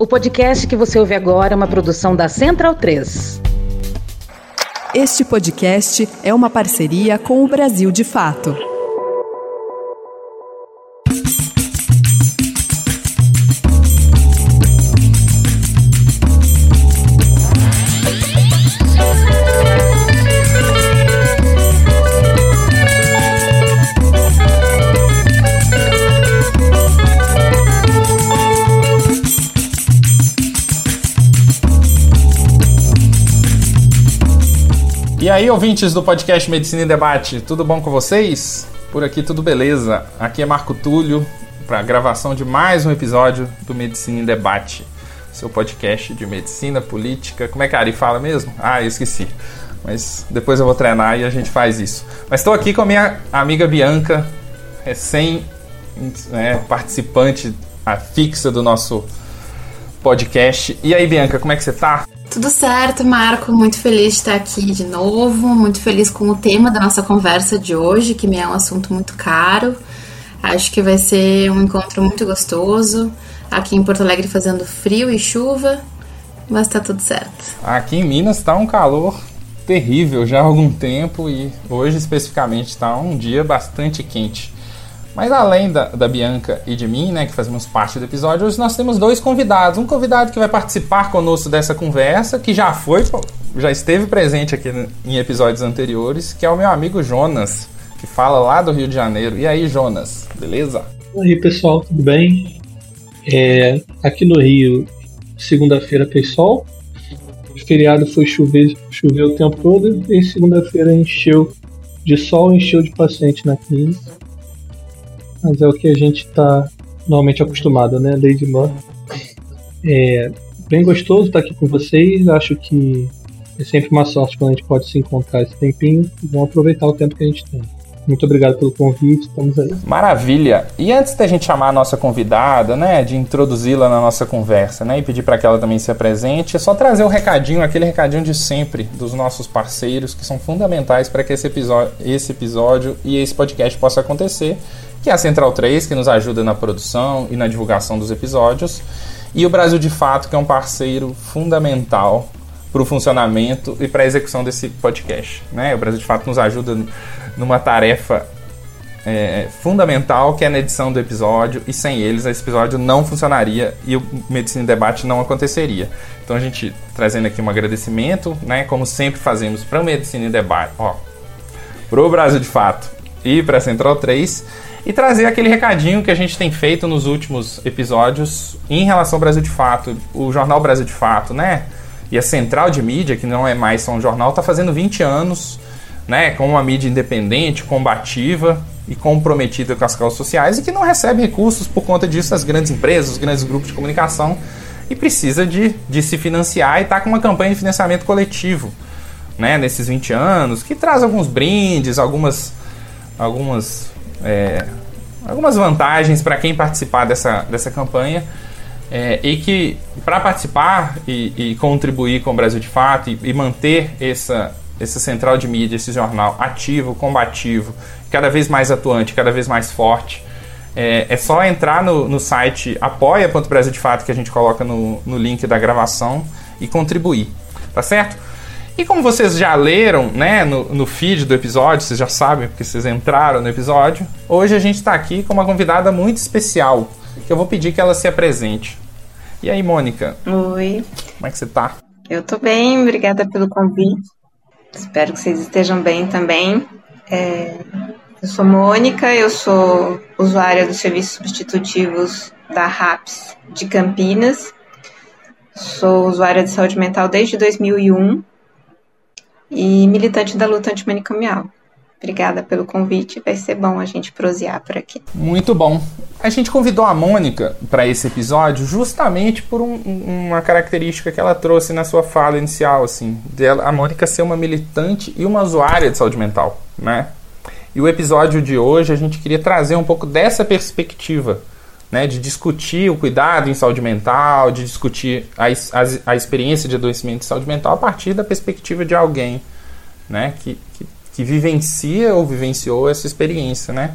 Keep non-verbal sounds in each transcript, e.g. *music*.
O podcast que você ouve agora é uma produção da Central 3. Este podcast é uma parceria com o Brasil de Fato. Aí, ouvintes do podcast Medicina em Debate, tudo bom com vocês? Por aqui tudo beleza. Aqui é Marco Túlio para a gravação de mais um episódio do Medicina em Debate, seu podcast de medicina, política. Como é que a Ari fala mesmo? Ah, eu esqueci. Mas depois eu vou treinar e a gente faz isso. Mas estou aqui com a minha amiga Bianca, recém né, participante fixa do nosso podcast. E aí, Bianca, como é que você tá? Tudo certo, Marco. Muito feliz de estar aqui de novo. Muito feliz com o tema da nossa conversa de hoje, que me é um assunto muito caro. Acho que vai ser um encontro muito gostoso. Aqui em Porto Alegre fazendo frio e chuva, mas tá tudo certo. Aqui em Minas tá um calor terrível já há algum tempo e hoje especificamente está um dia bastante quente. Mas além da, da, Bianca e de mim, né, que fazemos parte do episódio, hoje nós temos dois convidados. Um convidado que vai participar conosco dessa conversa, que já foi, já esteve presente aqui em episódios anteriores, que é o meu amigo Jonas, que fala lá do Rio de Janeiro. E aí, Jonas, beleza? E aí, pessoal, tudo bem? É, aqui no Rio, segunda-feira fez sol, o feriado foi chover, choveu o tempo todo, e segunda-feira encheu de sol, encheu de paciente na clínica mas é o que a gente está normalmente acostumado, né? Lady Murphy. É bem gostoso estar aqui com vocês. Acho que é sempre uma sorte quando a gente pode se encontrar esse tempinho. Vamos aproveitar o tempo que a gente tem. Muito obrigado pelo convite, estamos aí. Maravilha! E antes da gente chamar a nossa convidada, né, de introduzi-la na nossa conversa, né, e pedir para que ela também se apresente, é só trazer o um recadinho, aquele recadinho de sempre dos nossos parceiros que são fundamentais para que esse episódio, esse episódio e esse podcast possa acontecer que é a Central 3, que nos ajuda na produção e na divulgação dos episódios, e o Brasil de Fato, que é um parceiro fundamental para o funcionamento e para a execução desse podcast. Né? O Brasil de Fato nos ajuda numa tarefa é, fundamental que é na edição do episódio, e sem eles esse episódio não funcionaria e o Medicina em Debate não aconteceria. Então a gente trazendo aqui um agradecimento, né, como sempre fazemos para o Medicina em Debate, ó, para o Brasil de Fato e para a Central 3 e trazer aquele recadinho que a gente tem feito nos últimos episódios em relação ao Brasil de Fato, o jornal Brasil de Fato, né? E a central de mídia, que não é mais só um jornal, está fazendo 20 anos, né? Com uma mídia independente, combativa e comprometida com as causas sociais e que não recebe recursos por conta disso das grandes empresas, os grandes grupos de comunicação e precisa de, de se financiar e está com uma campanha de financiamento coletivo, né? Nesses 20 anos, que traz alguns brindes, algumas algumas é, algumas vantagens para quem participar dessa, dessa campanha. É, e que para participar e, e, contribuir com o Brasil de Fato e, e, manter essa, essa central de mídia, esse jornal ativo, combativo, cada vez mais atuante, cada vez mais forte, é, é só entrar no, no site apoia.brasil de Fato que a gente coloca no, no link da gravação e contribuir, tá certo? E como vocês já leram né, no, no feed do episódio, vocês já sabem porque vocês entraram no episódio, hoje a gente está aqui com uma convidada muito especial, que eu vou pedir que ela se apresente. E aí, Mônica? Oi. Como é que você tá? Eu tô bem, obrigada pelo convite. Espero que vocês estejam bem também. É, eu sou Mônica, eu sou usuária dos serviços substitutivos da RAPS de Campinas. Sou usuária de saúde mental desde 2001 e militante da luta antimanicomial. Obrigada pelo convite, vai ser bom a gente prosear por aqui. Muito bom. A gente convidou a Mônica para esse episódio justamente por um, uma característica que ela trouxe na sua fala inicial, assim, dela, a Mônica ser uma militante e uma usuária de saúde mental, né? E o episódio de hoje a gente queria trazer um pouco dessa perspectiva né, de discutir o cuidado em saúde mental, de discutir a, a, a, experiência de adoecimento de saúde mental a partir da perspectiva de alguém né, que, que, que vivencia ou vivenciou essa experiência. Né?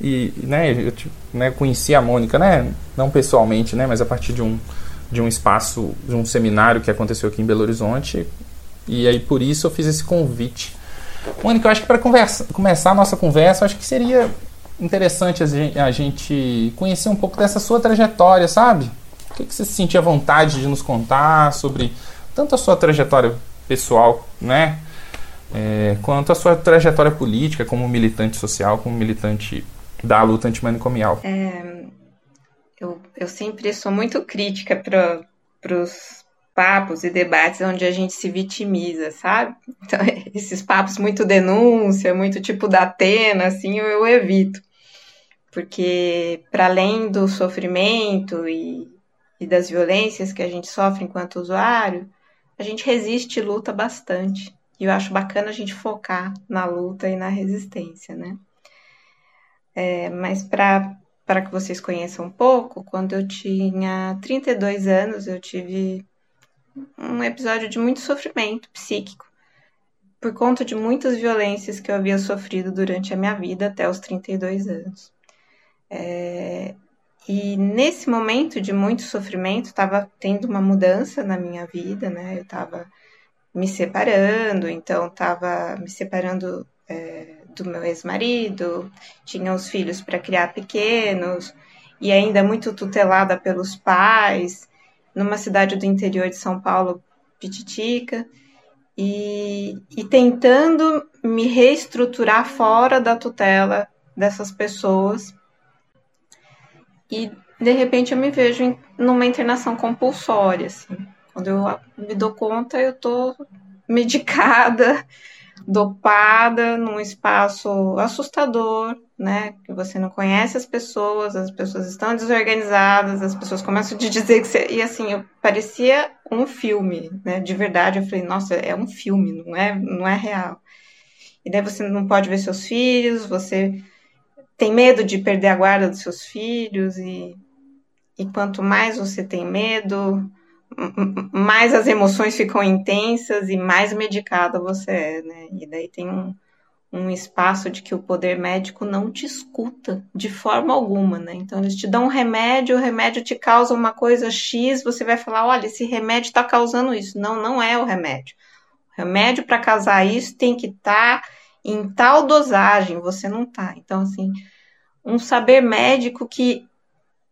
E né, eu né, conheci a Mônica, né, não pessoalmente, né, mas a partir de um, de um espaço, de um seminário que aconteceu aqui em Belo Horizonte. E aí por isso eu fiz esse convite. Mônica, eu acho que para começar a nossa conversa, acho que seria interessante a gente conhecer um pouco dessa sua trajetória, sabe? O que, que você se sentia vontade de nos contar sobre tanto a sua trajetória pessoal, né? É, quanto a sua trajetória política como militante social, como militante da luta antimanicomial. É, eu, eu sempre sou muito crítica para os papos e debates onde a gente se vitimiza, sabe? Então, *laughs* esses papos muito denúncia, muito tipo da Atena, assim, eu, eu evito. Porque, para além do sofrimento e, e das violências que a gente sofre enquanto usuário, a gente resiste e luta bastante. E eu acho bacana a gente focar na luta e na resistência, né? É, mas para que vocês conheçam um pouco, quando eu tinha 32 anos, eu tive um episódio de muito sofrimento psíquico, por conta de muitas violências que eu havia sofrido durante a minha vida até os 32 anos. É, e nesse momento de muito sofrimento, estava tendo uma mudança na minha vida, né? Eu estava me separando, então estava me separando é, do meu ex-marido, tinha os filhos para criar pequenos, e ainda muito tutelada pelos pais, numa cidade do interior de São Paulo, Pititica, e, e tentando me reestruturar fora da tutela dessas pessoas. E de repente eu me vejo numa internação compulsória, assim. Quando eu me dou conta, eu tô medicada, *laughs* dopada, num espaço assustador, né? Que você não conhece as pessoas, as pessoas estão desorganizadas, as pessoas começam a te dizer que você. E assim, eu parecia um filme, né? De verdade, eu falei, nossa, é um filme, não é, não é real. E daí você não pode ver seus filhos, você tem medo de perder a guarda dos seus filhos, e, e quanto mais você tem medo, mais as emoções ficam intensas e mais medicada você é, né? E daí tem um, um espaço de que o poder médico não te escuta de forma alguma, né? Então eles te dão um remédio, o remédio te causa uma coisa X, você vai falar, olha, esse remédio está causando isso. Não, não é o remédio. O remédio para causar isso tem que estar tá em tal dosagem, você não tá. Então, assim, um saber médico que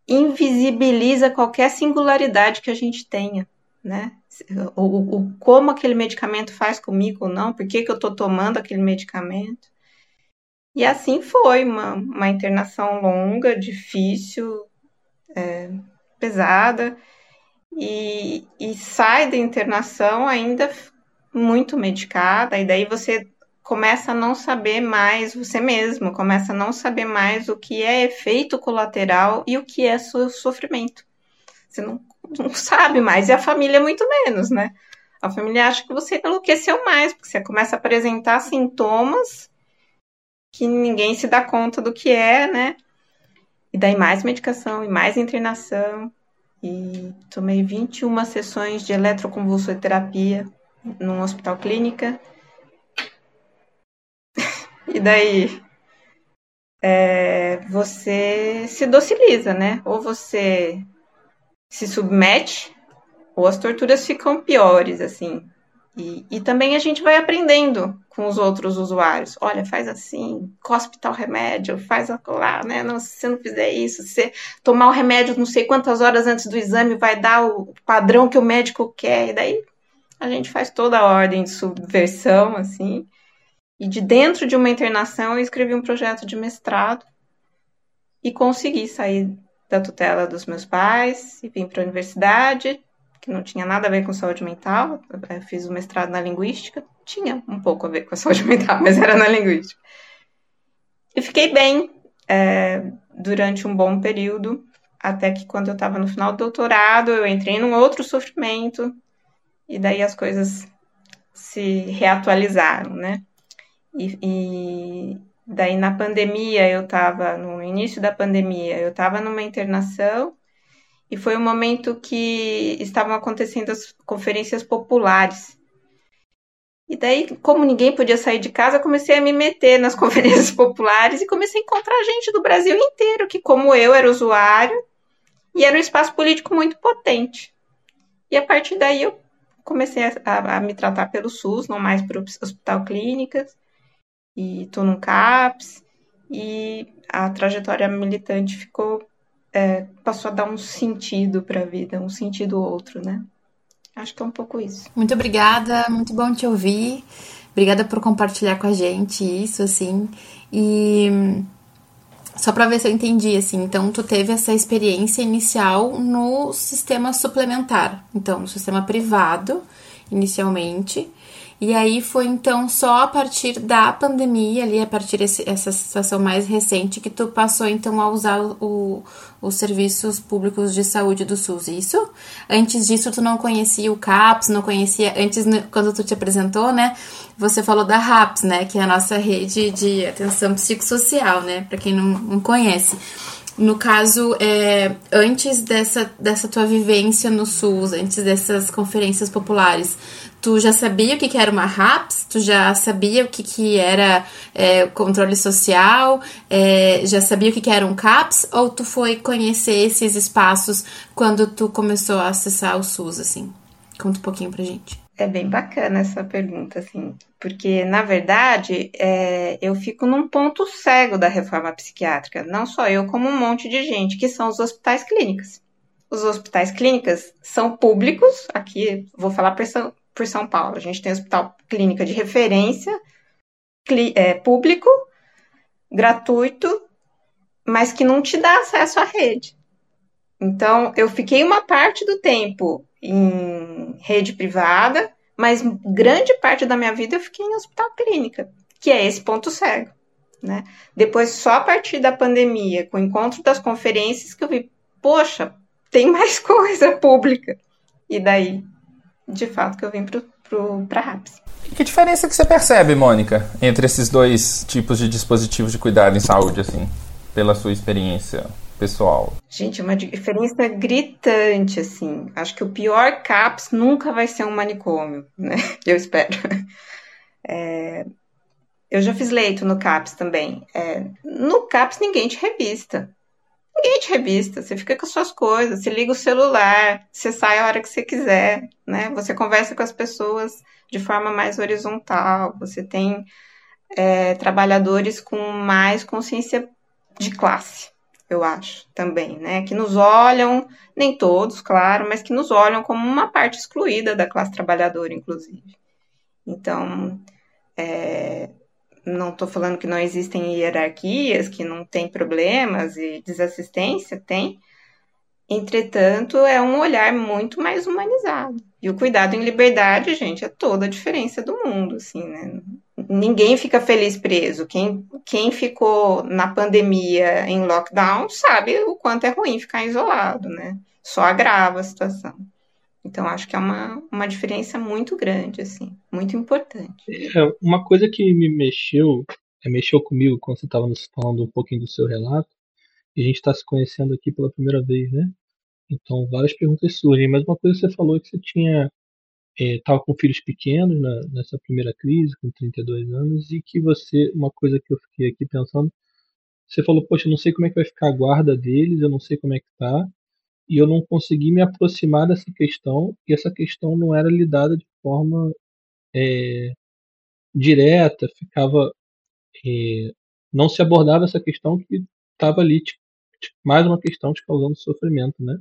invisibiliza qualquer singularidade que a gente tenha, né? O, o, como aquele medicamento faz comigo ou não, por que, que eu estou tomando aquele medicamento. E assim foi, uma, uma internação longa, difícil, é, pesada, e, e sai da internação ainda muito medicada, e daí você começa a não saber mais você mesmo, começa a não saber mais o que é efeito colateral e o que é sofrimento. Você não, não *laughs* sabe mais, e a família muito menos, né? A família acha que você enlouqueceu mais, porque você começa a apresentar sintomas que ninguém se dá conta do que é, né? E daí mais medicação e mais internação. E tomei 21 sessões de eletroconvulsoterapia num hospital clínica e daí é, você se dociliza, né? Ou você se submete, ou as torturas ficam piores, assim. E, e também a gente vai aprendendo com os outros usuários. Olha, faz assim, cospe tal remédio, faz lá, né? Não, se você não fizer isso, se você tomar o remédio não sei quantas horas antes do exame, vai dar o padrão que o médico quer. E daí a gente faz toda a ordem de subversão, assim. E de dentro de uma internação, eu escrevi um projeto de mestrado e consegui sair da tutela dos meus pais e vim para a universidade, que não tinha nada a ver com saúde mental. Eu fiz o mestrado na linguística, tinha um pouco a ver com a *laughs* saúde mental, mas era na linguística. E fiquei bem é, durante um bom período, até que quando eu estava no final do doutorado, eu entrei num outro sofrimento, e daí as coisas se reatualizaram, né? E, e daí na pandemia eu estava, no início da pandemia, eu estava numa internação e foi o um momento que estavam acontecendo as conferências populares. E daí, como ninguém podia sair de casa, comecei a me meter nas *laughs* conferências populares e comecei a encontrar gente do Brasil inteiro que, como eu, era usuário e era um espaço político muito potente. E a partir daí eu comecei a, a, a me tratar pelo SUS, não mais por hospital clínicas, e tô no CAPS, e a trajetória militante ficou, é, passou a dar um sentido para a vida, um sentido outro, né? Acho que é um pouco isso. Muito obrigada, muito bom te ouvir. Obrigada por compartilhar com a gente isso, assim. E só para ver se eu entendi, assim, então tu teve essa experiência inicial no sistema suplementar, então no sistema privado, inicialmente, e aí foi então só a partir da pandemia, ali a partir dessa situação mais recente, que tu passou então a usar o, os serviços públicos de saúde do SUS, isso? Antes disso tu não conhecia o CAPS, não conhecia, antes quando tu te apresentou, né, você falou da RAPS, né, que é a nossa rede de atenção psicossocial, né, para quem não, não conhece. No caso, é, antes dessa, dessa tua vivência no SUS, antes dessas conferências populares, tu já sabia o que, que era uma RAPS? Tu já sabia o que, que era é, controle social? É, já sabia o que, que era um CAPS? Ou tu foi conhecer esses espaços quando tu começou a acessar o SUS, assim? Conta um pouquinho pra gente. É bem bacana essa pergunta, assim, porque, na verdade, é, eu fico num ponto cego da reforma psiquiátrica, não só eu, como um monte de gente, que são os hospitais clínicas. Os hospitais clínicas são públicos, aqui vou falar por São, Paulo, a gente tem hospital clínica de referência, clí, é, público, gratuito, mas que não te dá acesso à rede. Então, eu fiquei uma parte do tempo em rede privada, mas grande parte da minha vida eu fiquei em hospital clínica, que é esse ponto cego. Né? Depois, só a partir da pandemia, com o encontro das conferências, que eu vi, poxa, tem mais *laughs* coisa pública. E daí, de fato, que eu vim para RAPS. E que diferença que você percebe, Mônica, entre esses dois tipos de dispositivos de cuidado em saúde, assim, pela sua experiência? pessoal? Gente, uma diferença gritante, assim. Acho que o pior CAPS nunca vai ser um manicômio, né? *laughs* Eu espero. É... Eu já fiz leito no CAPS também. É... No CAPS ninguém te revista. Te revista. Você fica com as suas coisas, você liga o celular, você sai a hora que você quiser, né? Você conversa com as pessoas de forma mais horizontal. Você tem é, trabalhadores com mais consciência de classe eu acho, também, né? Que nos olham, nem todos, claro, mas que nos olham como uma parte excluída da classe trabalhadora, inclusive. Então, é, não estou falando que não existem hierarquias, que não tem problemas e desassistência, tem. Entretanto, é um olhar muito mais humanizado. E o cuidado em liberdade, gente, é toda a diferença do mundo, assim, né? ninguém fica feliz preso. Quem, quem ficou na pandemia em lockdown sabe o quanto é ruim ficar isolado, né? Só agrava a situação. Então, acho que é uma, uma diferença muito grande, assim, muito importante. É, uma coisa que me mexeu, é, mexeu comigo quando você estava nos falando um pouquinho do seu relato, e a gente está se conhecendo aqui pela primeira vez, né? Então, várias perguntas surgem, mas uma coisa que você falou é que você tinha estava é, com filhos pequenos na, nessa primeira crise, com 32 anos, e que você, uma coisa que eu fiquei aqui pensando, você falou, poxa, eu não sei como é que vai ficar a guarda deles, eu não sei como é que tá, e eu não consegui me aproximar dessa questão, e essa questão não era lidada de forma é, direta, ficava. É, não se abordava essa questão que estava ali, tipo, mais uma questão te causando sofrimento, né?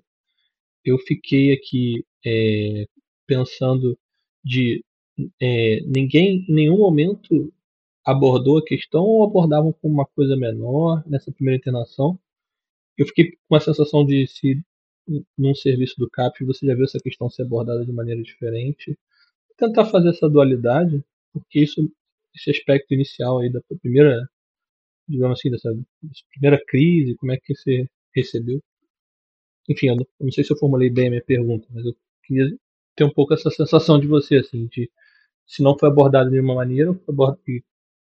Eu fiquei aqui é, pensando de ninguém em nenhum momento abordou a questão ou abordavam como uma coisa menor nessa primeira internação. Eu fiquei com a sensação de se num serviço do CAP você já viu essa questão ser abordada de maneira diferente. Tentar fazer essa dualidade, porque isso, esse aspecto inicial aí da primeira, digamos assim, dessa, dessa primeira crise, como é que você recebeu? Enfim, eu não, não sei se eu formulei bem a minha pergunta, mas eu queria ter um pouco essa sensação de você, assim, de se não foi abordado de uma maneira,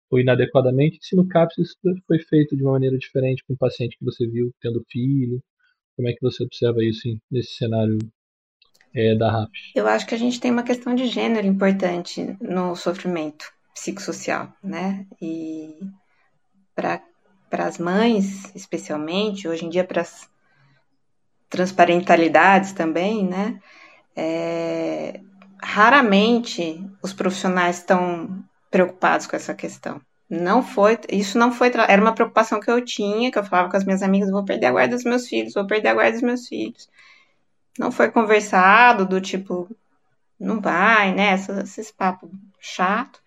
foi inadequadamente, se no CAPS isso foi feito de uma maneira diferente com o paciente que você viu tendo filho, como é que você observa isso nesse cenário é, da RAPS? Eu acho que a gente tem uma questão de gênero importante no sofrimento psicossocial, né? E para as mães, especialmente, hoje em dia para as transparentalidades também, né? É, raramente os profissionais estão preocupados com essa questão. Não foi, isso não foi, era uma preocupação que eu tinha, que eu falava com as minhas amigas, vou perder a guarda dos meus filhos, vou perder a guarda dos meus filhos. Não foi conversado do tipo, não vai, né, esses papos chato.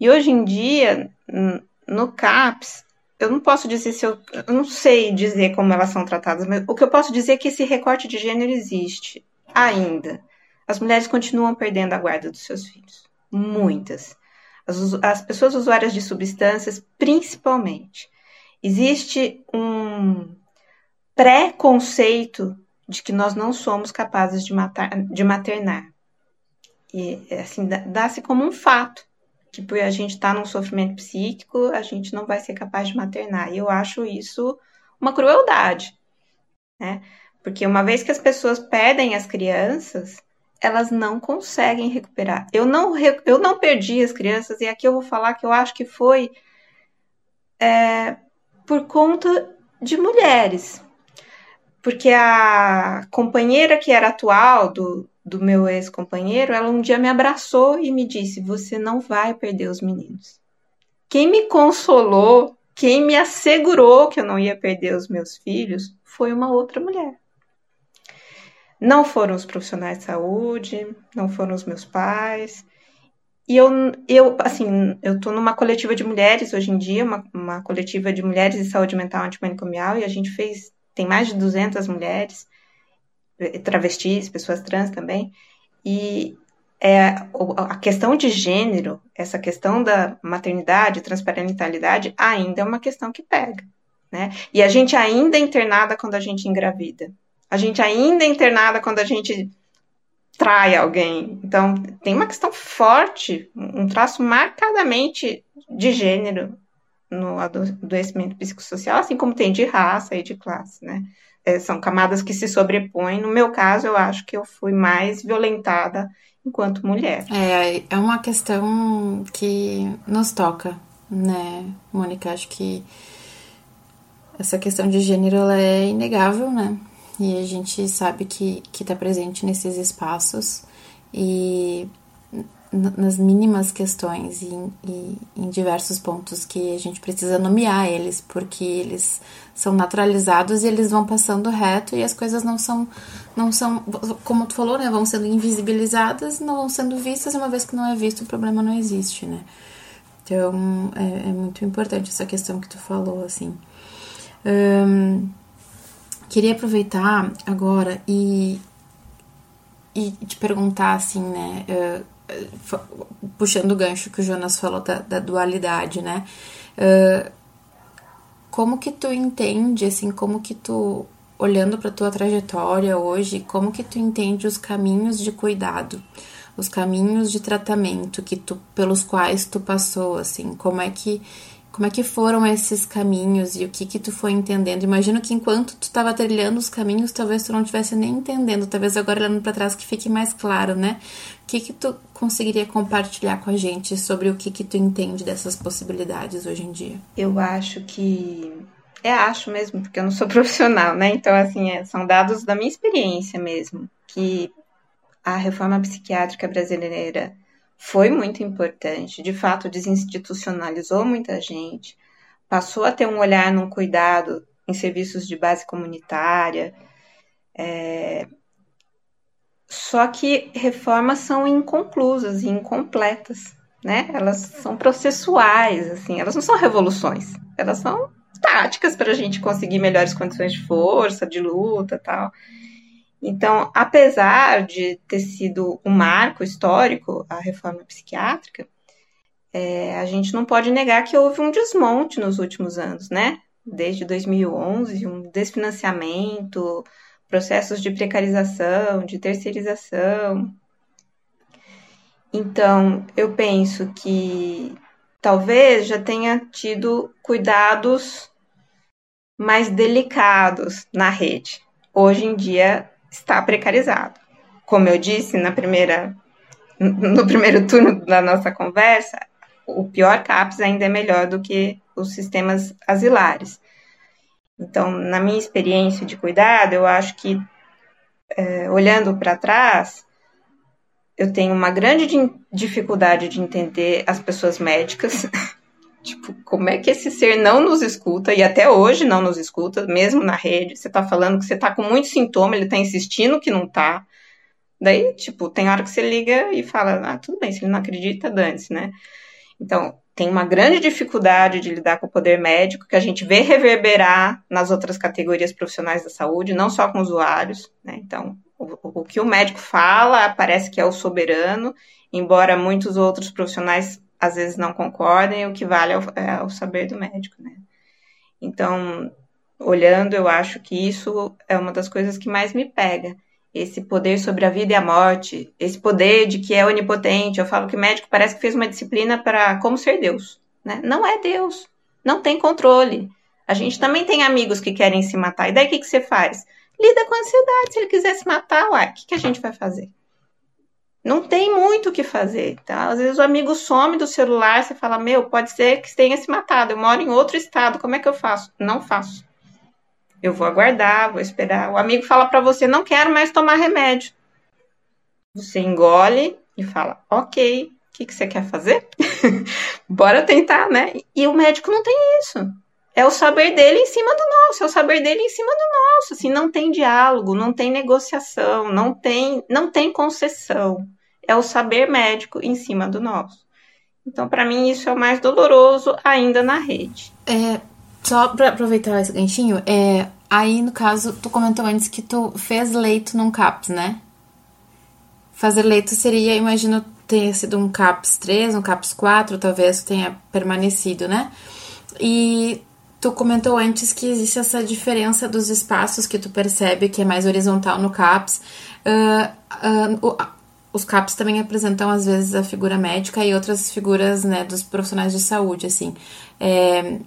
E hoje em dia, no CAPS, eu não posso dizer se eu, eu não sei dizer como elas são tratadas, mas o que eu posso dizer é que esse recorte de gênero existe ainda. As mulheres continuam perdendo a guarda dos seus filhos. Muitas as, as pessoas usuárias de substâncias, principalmente. Existe um preconceito de que nós não somos capazes de, matar, de maternar. E, assim, dá-se como um fato que por a gente estar tá num sofrimento psíquico, a gente não vai ser capaz de maternar. E eu acho isso uma crueldade, né? Porque uma vez que as pessoas pedem as crianças, elas não conseguem recuperar. Eu não, eu não perdi as crianças, e aqui eu vou falar que eu acho que foi é, por conta de mulheres. Porque a companheira que era atual do, do meu ex-companheiro, ela um dia me abraçou e me disse: Você não vai perder os meninos. Quem me consolou, quem me assegurou que eu não ia perder os meus filhos, foi uma outra mulher. Não foram os profissionais de saúde, não foram os meus pais. E eu, eu assim, eu tô numa coletiva de mulheres hoje em dia, uma, uma coletiva de mulheres de saúde mental antimanicomial, e a gente fez, tem mais de 200 mulheres, eh, travestis, pessoas trans também, e é, a questão de gênero, essa questão da maternidade, transparentalidade, ainda é uma questão que pega, né? E a gente ainda é internada quando a gente engravida a gente ainda é internada quando a gente trai alguém. Então, tem uma questão forte, um traço marcadamente de gênero no adoecimento psicossocial, assim como tem de raça e de classe, né? É, são camadas que se sobrepõem. No meu caso, eu acho que eu fui mais violentada enquanto mulher. É, é uma questão que nos toca, né, Mônica? Acho que essa questão de gênero ela é inegável, né? E a gente sabe que está presente nesses espaços e nas mínimas questões e, e, em diversos pontos que a gente precisa nomear eles, porque eles são naturalizados e eles vão passando reto e as coisas não são, não são como tu falou, né, vão sendo invisibilizadas, não vão sendo vistas, uma vez que não é visto, o problema não existe, né. Então, é, é muito importante essa questão que tu falou, assim. Queria aproveitar agora e, e te perguntar, assim, né? Uh, puxando o gancho que o Jonas falou da, da dualidade, né? Uh, como que tu entende, assim, como que tu, olhando para tua trajetória hoje, como que tu entende os caminhos de cuidado, os caminhos de tratamento que tu, pelos quais tu passou, assim, como é que como é que foram esses caminhos e o que que tu foi entendendo? Imagino que enquanto tu estava trilhando os caminhos, talvez tu não estivesse nem entendendo, talvez agora olhando para trás que fique mais claro, né? O que que tu conseguiria compartilhar com a gente sobre o que que tu entende dessas possibilidades hoje em dia? Eu acho que é acho mesmo, porque eu não sou *laughs* profissional, né? Então assim, é, são dados da minha experiência mesmo, que a reforma psiquiátrica brasileira foi muito importante. De fato, desinstitucionalizou muita gente, passou a ter um olhar num cuidado em serviços de base comunitária. É... Só que reformas são inconclusas e incompletas, né? Elas são processuais, assim, elas não são revoluções, elas são táticas para a gente conseguir melhores condições de força, de luta, tal. Então, apesar de ter sido um marco histórico a reforma psiquiátrica, é, a gente não pode negar que houve um desmonte nos últimos anos, né? Desde 2011, um desfinanciamento, processos de precarização, de terceirização. Então, eu penso que talvez já tenha tido cuidados mais delicados na rede. Hoje em dia, está precarizado. Como eu disse na primeira, no primeiro turno da nossa conversa, o pior CAPS ainda é melhor do que os sistemas asilares. Então, na minha experiência de cuidado, eu acho que, é, olhando para trás, eu tenho uma grande dificuldade de entender as pessoas médicas. *laughs* tipo, como é que esse ser não nos escuta e até hoje não nos escuta, mesmo na rede? Você tá falando que você tá com muito sintoma, ele tá insistindo que não tá. Daí, tipo, tem hora que você liga e fala, ah, tudo bem, se ele não acredita, dane-se, né? Então, tem uma grande dificuldade de lidar com o poder médico, que a gente vê reverberar nas outras categorias profissionais da saúde, não só com usuários, né? Então, o, o que o médico fala parece que é o soberano, embora muitos outros profissionais às vezes não concordem, o que vale é o, é o saber do médico, né? Então, olhando, eu acho que isso é uma das coisas que mais me pega. Esse poder sobre a vida e a morte, esse poder de que é onipotente. Eu falo que médico parece que fez uma disciplina para como ser Deus. Né? Não é Deus. Não tem controle. A gente também tem amigos que querem se matar. E daí o que, que você faz? lida com a ansiedade. Se ele quiser se matar, uai, o que, que a gente vai fazer? Não tem muito o que fazer, tá? Às vezes o amigo some do celular, você fala, meu, pode ser que tenha se matado, eu moro em outro estado, como é que eu faço? Não faço. Eu vou aguardar, vou esperar. O amigo fala para você, não quero mais tomar remédio. Você engole e fala, ok, o que, que você quer fazer? *laughs* Bora tentar, né? E o médico não tem isso é o saber dele em cima do nosso, é o saber dele em cima do nosso. Assim, não tem diálogo, não tem negociação, não tem, não tem concessão. É o saber médico em cima do nosso. Então, para mim, isso é o mais doloroso ainda na rede. É, só para aproveitar esse ganchinho, é, aí no caso, tu comentou antes que tu fez leito num CAPS, né? Fazer leito seria, imagino, ter sido um CAPS 3, um CAPS 4, talvez tenha permanecido, né? E Tu comentou antes que existe essa diferença dos espaços que tu percebe que é mais horizontal no CAPS. Uh, uh, uh, os CAPS também apresentam, às vezes, a figura médica e outras figuras né, dos profissionais de saúde, assim. É,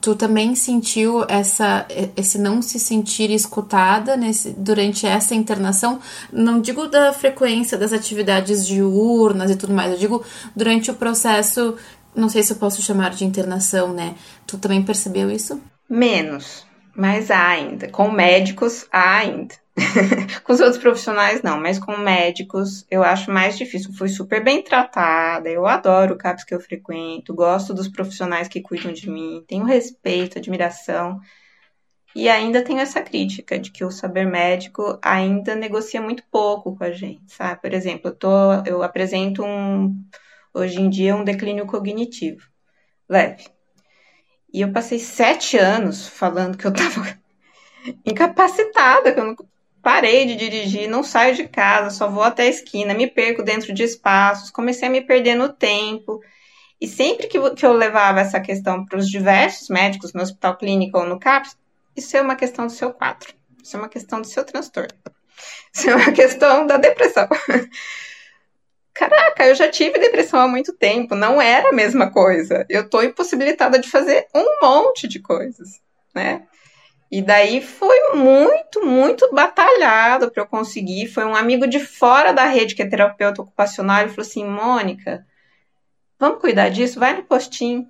tu também sentiu essa, esse não se sentir escutada nesse, durante essa internação? Não digo da frequência das atividades diurnas e tudo mais, eu digo durante o processo não sei se eu posso chamar de internação, né? Tu também percebeu isso? Menos, mas há ainda. Com médicos, há ainda. *laughs* com os outros profissionais, não, mas com médicos eu acho mais difícil. Fui super bem tratada, eu adoro o CAPS que eu frequento, gosto dos profissionais que cuidam de mim, tenho respeito, admiração. E ainda tenho essa crítica de que o saber médico ainda negocia muito pouco com a gente, sabe? Por exemplo, eu, tô, eu apresento um hoje em dia é um declínio cognitivo leve. E eu passei sete anos falando que eu estava *laughs* incapacitada, que eu não parei de dirigir, não saio de casa, só vou até a esquina, me perco dentro de espaços, comecei a me perder no tempo. E sempre que, eu levava essa questão para os diversos médicos no hospital clínico ou no CAPS, isso é uma questão do seu quadro, isso é uma questão do seu transtorno, *laughs* isso é uma questão da depressão. *laughs* Caraca, eu já tive depressão há muito tempo, não era a mesma coisa. Eu tô impossibilitada de fazer um monte de coisas, né? E daí foi muito, muito batalhado para eu conseguir. Foi um amigo de fora da rede, que é terapeuta ocupacional, ele falou assim: Mônica, vamos cuidar disso? Vai no postinho.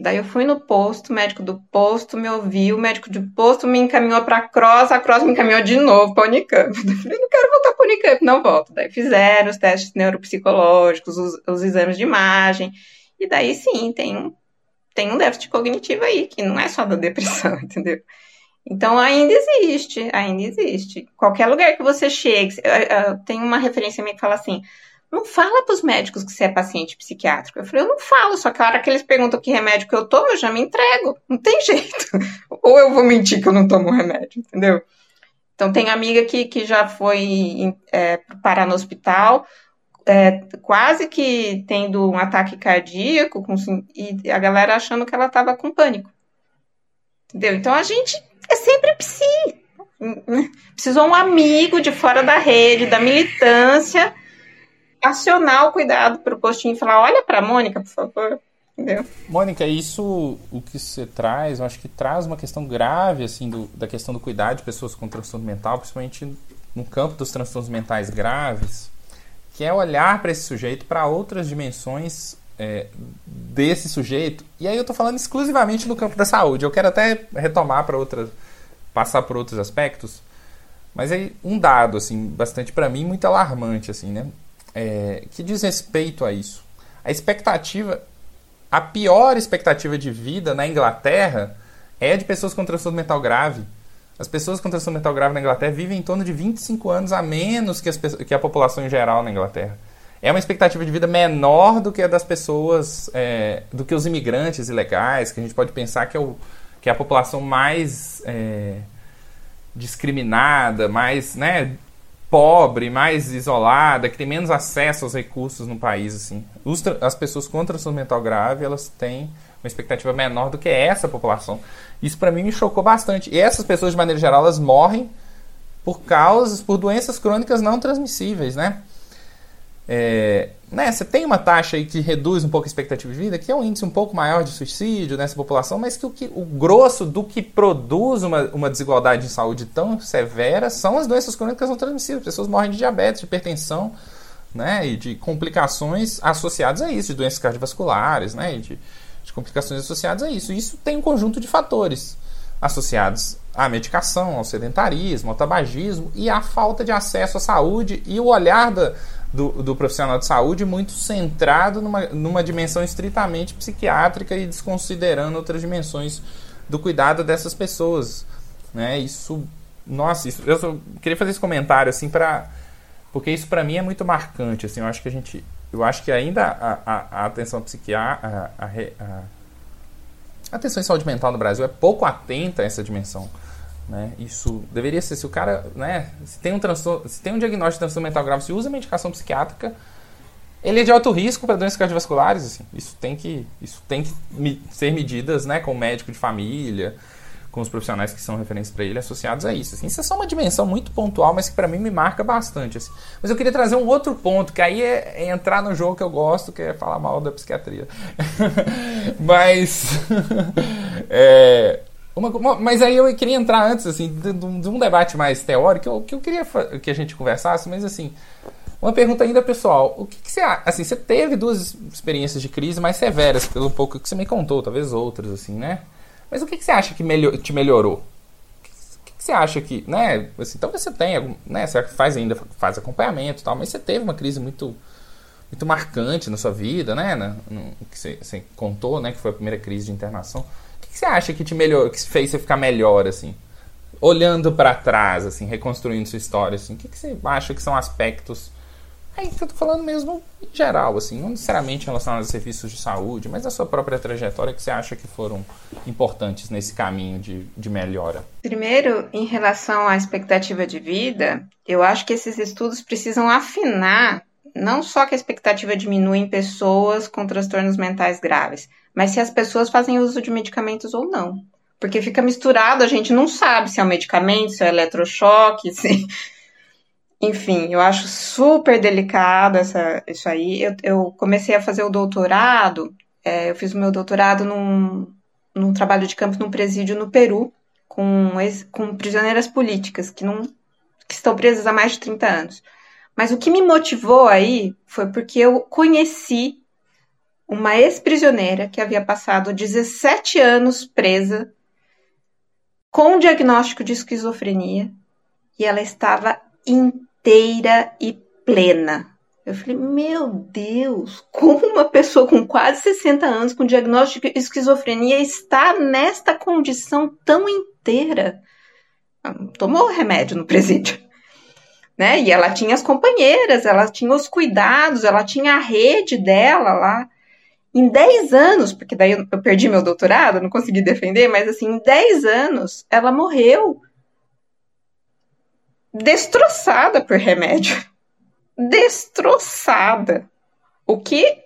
Daí eu fui no posto, o médico do posto me ouviu, o médico do posto me encaminhou para a Cross, a Cross me encaminhou de novo para a Unicamp. *laughs* Eu falei, não quero voltar para a Unicamp, não volto. Daí fizeram os testes neuropsicológicos, os, os exames de imagem, e daí sim, tem um, tem um déficit cognitivo aí, que não é só da depressão, *laughs* entendeu? Então ainda existe, ainda existe. Qualquer lugar que você chegue, eu, eu, tem uma referência minha que fala assim, não fala para os médicos que você é paciente psiquiátrico. Eu falei, eu não falo, só que a hora que eles perguntam que remédio que eu tomo, eu já me entrego. Não tem *laughs* jeito. Ou eu vou mentir que eu não tomo remédio, entendeu? Então, tem amiga que, que já foi é, parar no hospital, é, quase que tendo um ataque cardíaco, com, e a galera achando que ela estava com pânico. Entendeu? Então, a gente é sempre psi. Precisou um amigo de fora da rede, da militância, acionar o cuidado para o postinho e falar: olha para a Mônica, por favor. Entendeu? Mônica, isso o que você traz, eu acho que traz uma questão grave assim do, da questão do cuidado de pessoas com transtorno mental, principalmente no campo dos transtornos mentais graves, que é olhar para esse sujeito para outras dimensões é, desse sujeito. E aí eu estou falando exclusivamente no campo da saúde. Eu quero até retomar para outras, passar por outros aspectos. Mas aí um dado assim, bastante para mim muito alarmante assim, né? É, que diz respeito a isso. A expectativa, a pior expectativa de vida na Inglaterra é de pessoas com transtorno mental grave. As pessoas com transtorno mental grave na Inglaterra vivem em torno de 25 anos a menos que, as, que a população em geral na Inglaterra. É uma expectativa de vida menor do que a das pessoas, é, do que os imigrantes ilegais, que a gente pode pensar que é, o, que é a população mais é, discriminada, mais né, pobre, mais isolada, que tem menos acesso aos recursos no país. Assim. As pessoas com transtorno mental grave, elas têm uma expectativa menor do que essa população. Isso para mim me chocou bastante. E essas pessoas, de maneira geral, elas morrem por causas, por doenças crônicas não transmissíveis, né? É, né, você tem uma taxa aí que reduz um pouco a expectativa de vida, que é um índice um pouco maior de suicídio nessa população, mas que o, que, o grosso do que produz uma, uma desigualdade de saúde tão severa são as doenças crônicas não transmissíveis. Pessoas morrem de diabetes, de hipertensão, né, e de complicações associadas a isso, de doenças cardiovasculares, né, de, de complicações associadas a isso. Isso tem um conjunto de fatores associados à medicação, ao sedentarismo, ao tabagismo e à falta de acesso à saúde e o olhar da, do, do profissional de saúde muito centrado numa, numa dimensão estritamente psiquiátrica e desconsiderando outras dimensões do cuidado dessas pessoas. Né? Isso, nossa, isso, eu só queria fazer esse comentário assim para porque isso para mim é muito marcante. Assim, eu acho que a gente eu acho que ainda a, a, a atenção psiquiátrica, a, a, atenção em saúde mental no Brasil é pouco atenta a essa dimensão. Né? Isso deveria ser, se o cara, né, se tem um transtorno, se tem um diagnóstico de transtorno mental grave, se usa medicação psiquiátrica, ele é de alto risco para doenças cardiovasculares, assim. Isso tem que, isso tem que ser medidas, né, com o médico de família, com os profissionais que são referentes para ele associados a isso. Assim. Isso é só uma dimensão muito pontual, mas que para mim me marca bastante. Assim. Mas eu queria trazer um outro ponto, que aí é, é entrar no jogo que eu gosto, que é falar mal da psiquiatria. *laughs* mas. *laughs* é, uma, mas aí eu queria entrar antes, assim, de, de um debate mais teórico, que eu, que eu queria que a gente conversasse, mas assim. Uma pergunta ainda pessoal. O que, que, você assim, você teve duas experiências de crise mais severas, pelo pouco que você me contou, talvez outras assim, né? Mas o que, que você acha que melhor, te melhorou? O que, você acha que, né? Assim, você tenha, né? Você faz ainda faz acompanhamento, tal, mas você teve uma crise muito muito marcante na sua vida, né? No, no, que você, você, contou, né? Que foi a primeira crise de internação. Que, você acha que te melhor, que fez você ficar melhor, assim? Olhando para trás, assim, reconstruindo sua história, assim, o que, que você acha que são aspectos Aí eu tô falando mesmo em geral, assim, não necessariamente relacionado a serviços de saúde, mas a sua própria trajetória que você acha que foram importantes nesse caminho de, de melhora. Primeiro, em relação à expectativa de vida, eu acho que esses estudos precisam afinar não só que a expectativa diminui em pessoas com transtornos mentais graves, mas se as pessoas fazem uso de medicamentos ou não. Porque fica misturado, a gente não sabe se é um medicamento, se é eletrochoque, *laughs* se enfim, eu acho super delicado essa, isso aí. Eu, eu comecei a fazer o doutorado, é, eu fiz o meu doutorado num, num trabalho de campo num presídio no Peru, com, com prisioneiras políticas que, não, que estão presas há mais de 30 anos. Mas o que me motivou aí foi porque eu conheci uma ex-prisioneira que havia passado 17 anos presa com diagnóstico de esquizofrenia e ela estava inteira e plena. Eu falei, meu Deus, como uma pessoa com quase 60 anos, com diagnóstico de esquizofrenia, está nesta condição tão inteira? Tomou remédio no presídio. Né? E ela tinha as companheiras, ela tinha os cuidados, ela tinha a rede dela lá. Em 10 anos, porque daí eu perdi meu doutorado, não consegui defender, mas assim, em 10 anos, ela morreu destroçada por remédio. Destroçada. O que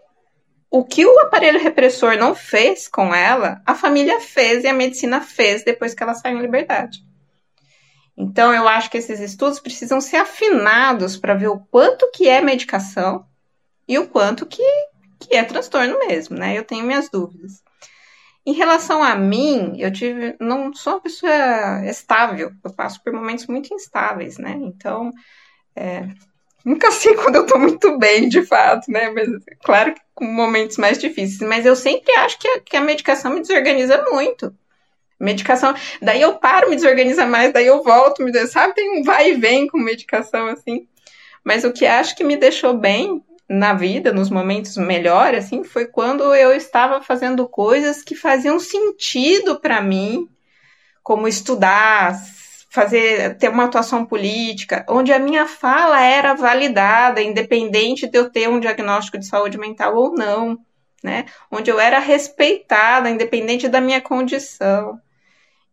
o que o aparelho repressor não fez com ela, a família fez e a medicina fez depois que ela saiu em liberdade. Então eu acho que esses estudos precisam ser afinados para ver o quanto que é medicação e o quanto que, que é transtorno mesmo, né? Eu tenho minhas dúvidas. Em relação a mim, eu tive, não sou uma pessoa estável, eu passo por momentos muito instáveis, né? Então, é, nunca *laughs* sei quando eu tô muito bem, de fato, né? Mas claro que com momentos mais difíceis, mas eu sempre acho que a, que a medicação me desorganiza muito. Medicação, daí eu paro, me desorganiza mais, daí eu volto, me sabe? Tem um vai e vem com medicação assim. Mas o que acho que me deixou bem na vida, nos momentos melhores, assim, foi quando eu estava fazendo coisas que faziam sentido para mim, como estudar, fazer ter uma atuação política, onde a minha fala era validada, independente de eu ter um diagnóstico de saúde mental ou não, né? Onde eu era respeitada, independente da minha condição.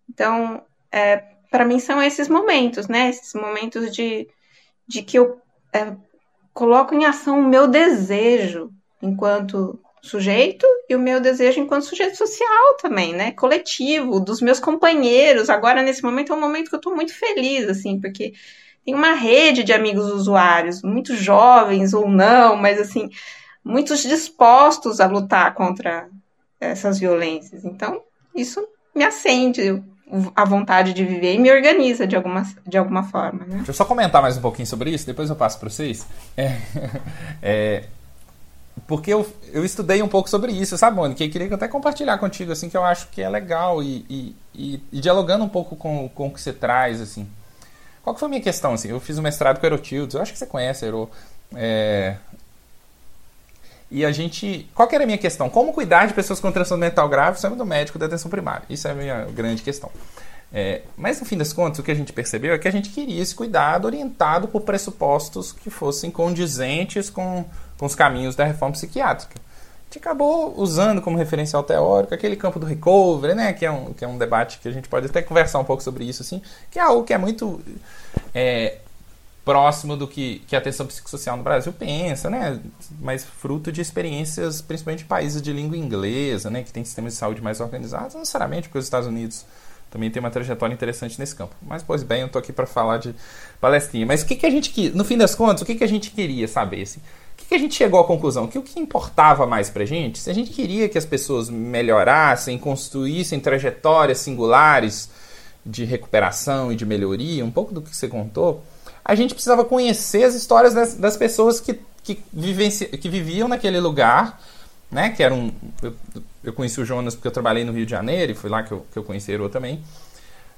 Então, é, para mim são esses momentos, né? Esses momentos de, de que eu é, coloco em ação o meu desejo enquanto sujeito e o meu desejo enquanto sujeito social também, né? Coletivo, dos meus companheiros. Agora, nesse momento, é um momento que eu estou muito feliz, assim, porque tem uma rede de amigos usuários, muito jovens ou não, mas assim, muitos dispostos a lutar contra essas violências. Então, isso me acende a vontade de viver e me organiza de alguma, de alguma forma. Né? Deixa eu só comentar mais um pouquinho sobre isso, depois eu passo para vocês. É, *laughs* é, porque eu, eu estudei um pouco sobre isso, sabe, Mônica? E queria até compartilhar contigo, assim, que eu acho que é legal e, e, e, e dialogando um pouco com, com o que você traz, assim. Qual que foi a minha questão, assim? Eu fiz um mestrado com Erotildes, eu acho que você conhece, Ero. É, e a gente. Qual que era a minha questão? Como cuidar de pessoas com transtorno mental grave sendo do médico da atenção primária? Isso é a minha grande questão. É, mas no fim das contas, o que a gente percebeu é que a gente queria esse cuidado orientado por pressupostos que fossem condizentes com, com os caminhos da reforma psiquiátrica. A gente acabou usando como referencial teórico aquele campo do recovery, né, que é um, que é um debate que a gente pode até conversar um pouco sobre isso, assim, que é algo que é muito é, próximo do que, que a atenção psicossocial no Brasil pensa, né? Mas fruto de experiências, principalmente em países de língua inglesa, né? Que tem sistemas de saúde mais organizados, não necessariamente porque os Estados Unidos também tem uma trajetória interessante nesse campo. Mas, pois bem, eu estou aqui para falar de palestrinha. Mas o que, que a gente, no fim das contas, o que, que a gente queria saber? Assim? O que, que a gente chegou à conclusão? Que o que importava mais para a gente, se a gente queria que as pessoas melhorassem, construíssem trajetórias singulares de recuperação e de melhoria, um pouco do que você contou, a gente precisava conhecer as histórias das, das pessoas que, que, vivenci, que viviam naquele lugar, né? Que era um. Eu, eu, conheci o Jonas porque eu trabalhei no Rio de Janeiro e foi lá que eu, que eu conheci Ero também.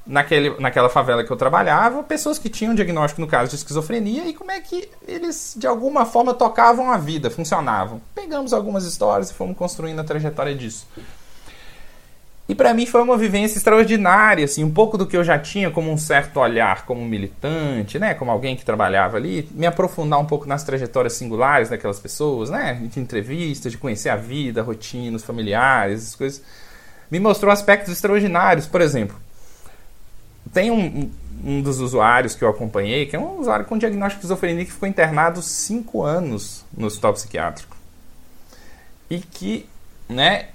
Naquele, naquela favela que eu trabalhava, pessoas que tinham diagnóstico, no caso, de esquizofrenia e como é que eles, de alguma forma, tocavam a vida, funcionavam. Pegamos algumas histórias e fomos construindo a trajetória disso. E para mim foi uma vivência extraordinária, assim, um pouco do que eu já tinha como um certo olhar como militante, né, como alguém que trabalhava ali, me aprofundar um pouco nas trajetórias singulares daquelas pessoas, né, de entrevistas, de conhecer a vida, a rotina, os familiares, essas coisas, me mostrou aspectos extraordinários. Por exemplo, tem um, um dos usuários que eu acompanhei, que é um usuário com diagnóstico de esquizofrenia que ficou internado cinco anos no hospital psiquiátrico. E que, né,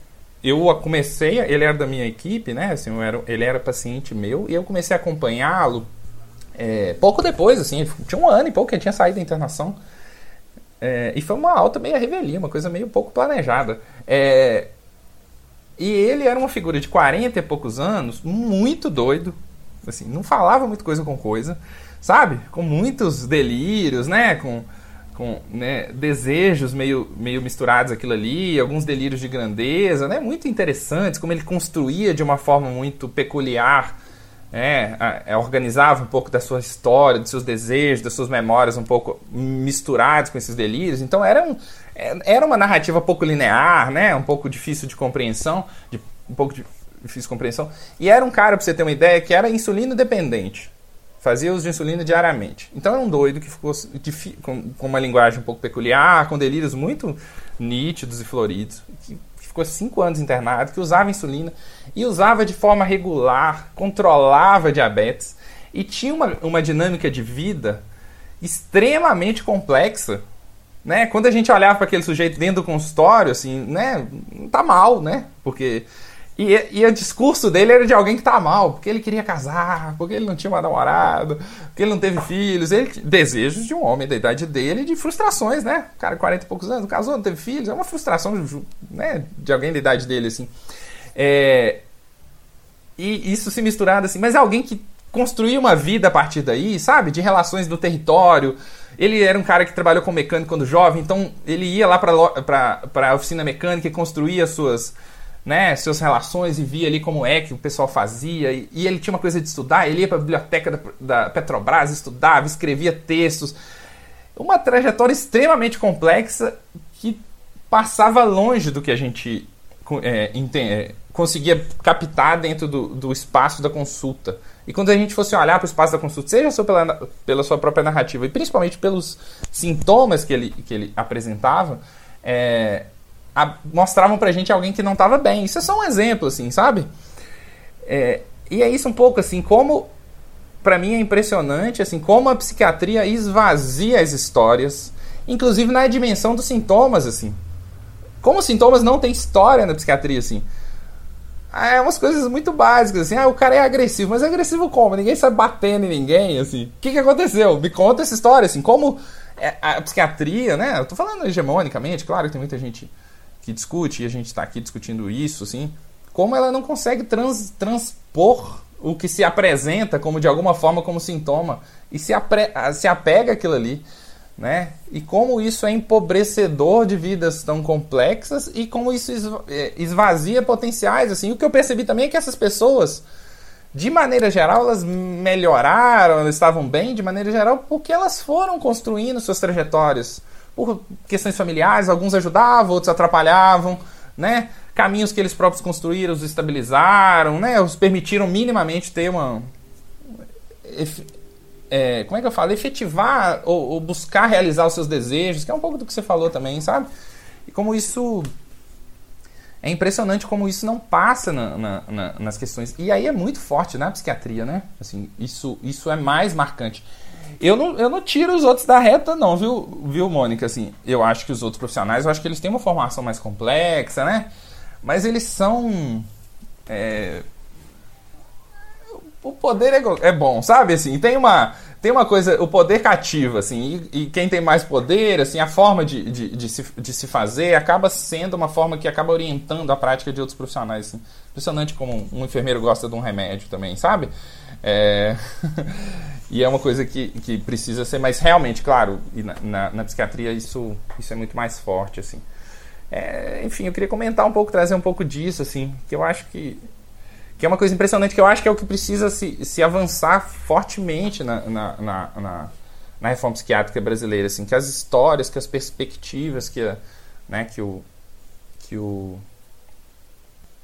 eu comecei, ele era da minha equipe, né? Assim, era, ele era paciente meu e eu comecei a acompanhá-lo é, pouco depois, assim, tinha um ano e pouco que ele tinha saído da internação. É, e foi uma alta meio revelia, uma coisa meio pouco planejada. É, e ele era uma figura de 40 e poucos anos, muito doido, assim, não falava muito coisa com coisa, sabe? Com muitos delírios, né? Com com né, desejos meio, meio misturados aquilo ali, alguns delírios de grandeza, né, muito interessantes, como ele construía de uma forma muito peculiar, é, é, organizava um pouco da sua história, dos seus desejos, das suas memórias um pouco misturados com esses delírios. Então era, um, é, era uma narrativa pouco linear, né, um pouco difícil de compreensão, de, um pouco de, difícil de compreensão. E era um cara, para você ter uma ideia, que era insulino dependente. Fazia uso de insulina diariamente. Então era um doido que ficou com, uma linguagem um pouco peculiar, com delírios muito nítidos e floridos, que ficou cinco anos internado, que usava insulina e usava de forma regular, controlava diabetes e tinha uma, uma dinâmica de vida extremamente complexa. Né? Quando a gente olhava para aquele sujeito dentro do consultório, assim, né, tá mal, né? Porque e, e o discurso dele era de alguém que tá mal, porque ele queria casar, porque ele não tinha uma namorada, porque ele não teve filhos. Ele, desejos de um homem da idade dele de frustrações, né? O cara, 40 e poucos anos, casou, não teve filhos, é uma frustração né, de alguém da idade dele, assim. É, e isso se misturado assim, mas alguém que construiu uma vida a partir daí, sabe? De relações do território. Ele era um cara que trabalhou com mecânico quando jovem, então ele ia lá para a oficina mecânica e construía suas né, suas relações e via ali como é que o pessoal fazia. E, e ele tinha uma coisa de estudar, ele ia para a biblioteca da, da, Petrobras, estudava, escrevia textos. uma trajetória extremamente complexa que passava longe do que a gente é, é, conseguia captar dentro do, do, espaço da consulta. E quando a gente fosse olhar para o espaço da consulta, seja só pela, pela sua própria narrativa e principalmente pelos sintomas que ele, que ele apresentava, é, a, mostravam para a gente alguém que não estava bem. Isso é só um exemplo, assim, sabe? É, e é isso um pouco assim, como para mim é impressionante assim como a psiquiatria esvazia as histórias, inclusive na dimensão dos sintomas assim. Como os sintomas não têm história na psiquiatria assim. É umas coisas muito básicas, assim, ah, o cara é agressivo, mas é agressivo como? Ninguém sabe batendo em ninguém, assim. O que, que aconteceu? Me conta essa história, assim, como é, a psiquiatria, né? Eu tô falando hegemonicamente, claro que tem muita gente que discute, e a gente tá aqui discutindo isso, assim, como ela não consegue trans, transpor o que se apresenta como de alguma forma como sintoma e se, apre, se apega aquilo ali, né? E como isso é empobrecedor de vidas tão complexas e como isso é, esvazia potenciais, assim. O que eu percebi também é que essas pessoas, de maneira geral, elas melhoraram, elas estavam bem, de maneira geral, porque elas foram construindo suas trajetórias por questões familiares, alguns ajudavam, outros atrapalhavam, né? caminhos que eles próprios construíram, os estabilizaram, né? Os permitiram minimamente ter uma. É, como é que eu falo? Efetivar ou, ou, buscar realizar os seus desejos, que é um pouco do que você falou também, sabe? E como isso. É impressionante como isso não passa na, na, na, nas questões. E aí é muito forte na psiquiatria, né? Assim, isso, isso é mais marcante. Eu não, eu não tiro os outros da reta, não, viu, viu, Mônica? Assim, eu acho que os outros profissionais, eu acho que eles têm uma formação mais complexa, né? Mas eles são. É... O poder é, é, bom, sabe? Assim, tem uma, tem uma coisa. O poder cativa, assim, e, e quem tem mais poder, assim, a forma de, de, de, se, de se fazer acaba sendo uma forma que acaba orientando a prática de outros profissionais. Assim. Impressionante como um enfermeiro gosta de um remédio também, sabe? É... *laughs* e é uma coisa que, que precisa ser, mas realmente, claro, na, na, na psiquiatria isso, isso é muito mais forte, assim. É, enfim, eu queria comentar um pouco, trazer um pouco disso, assim, que eu acho que, que é uma coisa impressionante, que eu acho que é o que precisa se, se avançar fortemente na, na, na, na, na reforma psiquiátrica brasileira, assim, que as histórias, que as perspectivas, que, né, que o que o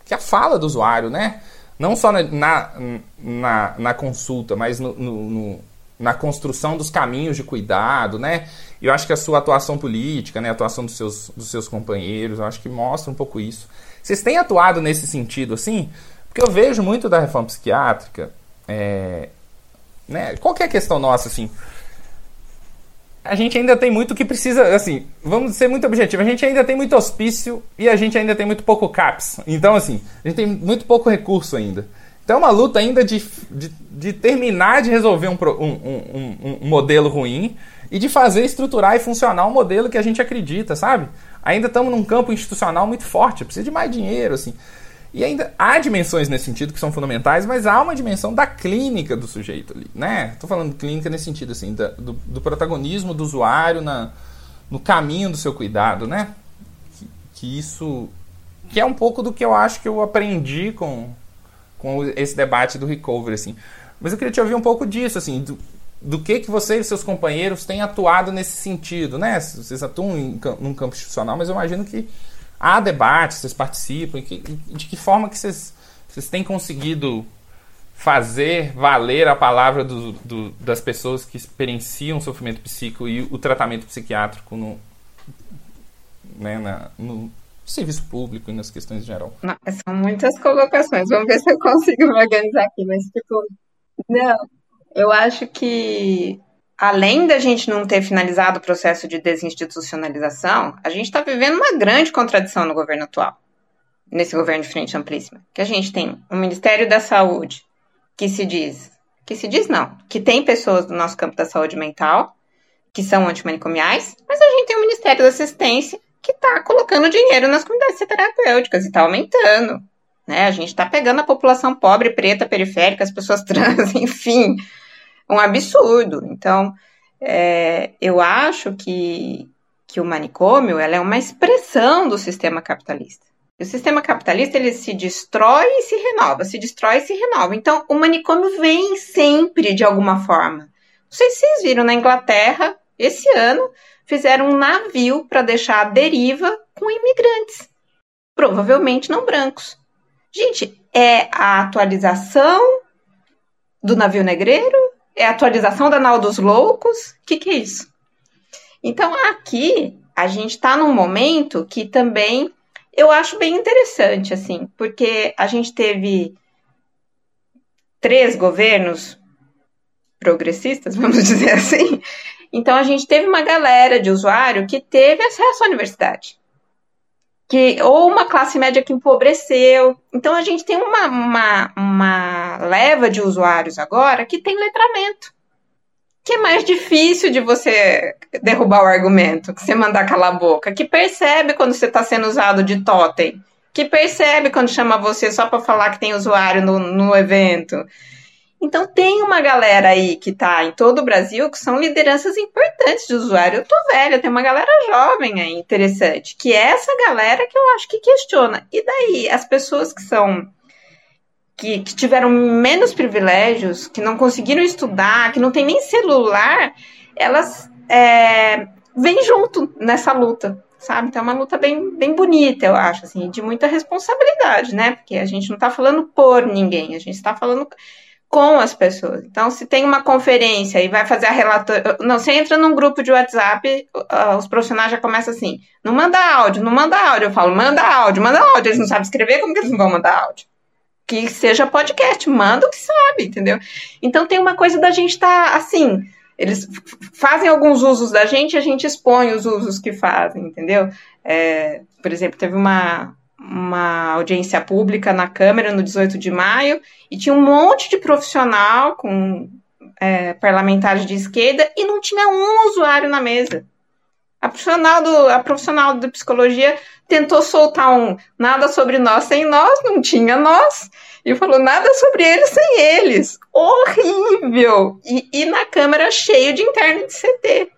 que a fala do usuário, né, não só na, na, na, na consulta, mas no, no, no na construção dos caminhos de cuidado, né? Eu acho que a sua atuação política, né, a atuação dos seus, dos seus companheiros, eu acho que mostra um pouco isso. Vocês têm atuado nesse sentido, assim? Porque eu vejo muito da reforma psiquiátrica, é, né, qualquer questão nossa, assim, a gente ainda tem muito que precisa, assim, vamos ser muito objetivo, a gente ainda tem muito hospício e a gente ainda tem muito pouco CAPS. Então, assim, a gente tem muito pouco recurso ainda. Então é uma luta ainda de, de, de terminar de resolver um, um, um, um, modelo ruim e de fazer estruturar e funcionar um modelo que a gente acredita, sabe? Ainda estamos num campo institucional muito forte, precisa de mais dinheiro, assim. E ainda há dimensões nesse sentido que são fundamentais, mas há uma dimensão da clínica do sujeito ali, né? Estou falando clínica nesse sentido, assim, da, do, do, protagonismo do usuário na, no caminho do seu cuidado, né? Que, que isso... Que é um pouco do que eu acho que eu aprendi com, com esse debate do recovery, assim. Mas eu queria te ouvir um pouco disso, assim, do, do que que você e seus companheiros têm atuado nesse sentido, né? Vocês atuam em, num campo institucional, mas eu imagino que há debate, vocês participam, que, de que forma que vocês, vocês têm conseguido fazer valer a palavra do, do, das pessoas que experienciam sofrimento psíquico e o tratamento psiquiátrico no, né, na, no, serviço público e nas questões em geral. Não, são muitas colocações. Vamos ver se eu consigo me organizar aqui, mas tipo, não. Eu acho que além da gente não ter finalizado o processo de desinstitucionalização, a gente está vivendo uma grande contradição no governo atual, nesse governo de frente amplíssima. Que a gente tem o Ministério da Saúde, que se diz, que se diz não, que tem pessoas do nosso campo da saúde mental, que são antimanicomiais, mas a gente tem o Ministério da Assistência, que está colocando dinheiro nas comunidades terapêuticas e está aumentando. Né? A gente está pegando a população pobre, preta, periférica, as pessoas *laughs* trans, enfim, um absurdo. Então, é, eu acho que, que o manicômio ela é uma expressão do sistema capitalista. O sistema capitalista ele se destrói e se renova, se destrói e se renova. Então, o manicômio vem sempre de alguma forma. Não sei se vocês viram na Inglaterra, esse ano, fizeram um navio para deixar a deriva com imigrantes, provavelmente não brancos. Gente, é a atualização do navio negreiro? É atualização da Nau dos Loucos? O que, que é isso? Então, aqui, a gente está num momento que também eu acho bem interessante, assim, porque a gente teve três governos progressistas, *laughs* vamos dizer assim. Então, a gente teve uma galera de usuário que teve acesso à universidade que ou uma classe média que empobreceu. Então a gente tem uma, uma, uma leva de usuários agora que tem letramento. Que é mais difícil de você derrubar o argumento, que você mandar calar a boca, que percebe quando você está sendo usado de totem, que percebe quando chama você só para falar que tem usuário no, no evento. Então tem uma galera aí que está em todo o Brasil que são lideranças importantes de usuário. Eu tô velha, tem uma galera jovem aí interessante, que é essa galera que eu acho que questiona. E daí as pessoas que são que, que tiveram menos privilégios, que não conseguiram estudar, que não tem nem celular, elas é, vêm junto nessa luta, sabe? Então é uma luta bem, bem bonita, eu acho, assim, de muita responsabilidade, né? Porque a gente não está falando por ninguém, a gente está falando com as pessoas. Então, se tem uma conferência e vai fazer a relatoria. Não, você entra num grupo de WhatsApp, uh, os profissionais já começam assim: não manda áudio, não manda áudio. Eu falo, manda áudio, manda áudio. Eles não sabem escrever, como que eles não vão mandar áudio? Que seja podcast, manda o que sabe, entendeu? Então, tem uma coisa da gente estar tá, assim. Eles fazem alguns usos da gente a gente expõe os usos que fazem, entendeu? É, por exemplo, teve uma, uma audiência pública na Câmara no 18 de maio e tinha um monte de profissional com é, parlamentares de esquerda e não tinha um usuário na mesa. A profissional, do, a profissional de psicologia tentou soltar um nada sobre nós sem nós, não tinha nós, e falou nada sobre eles sem eles. Horrível! E, e na Câmara cheio de interno de CT.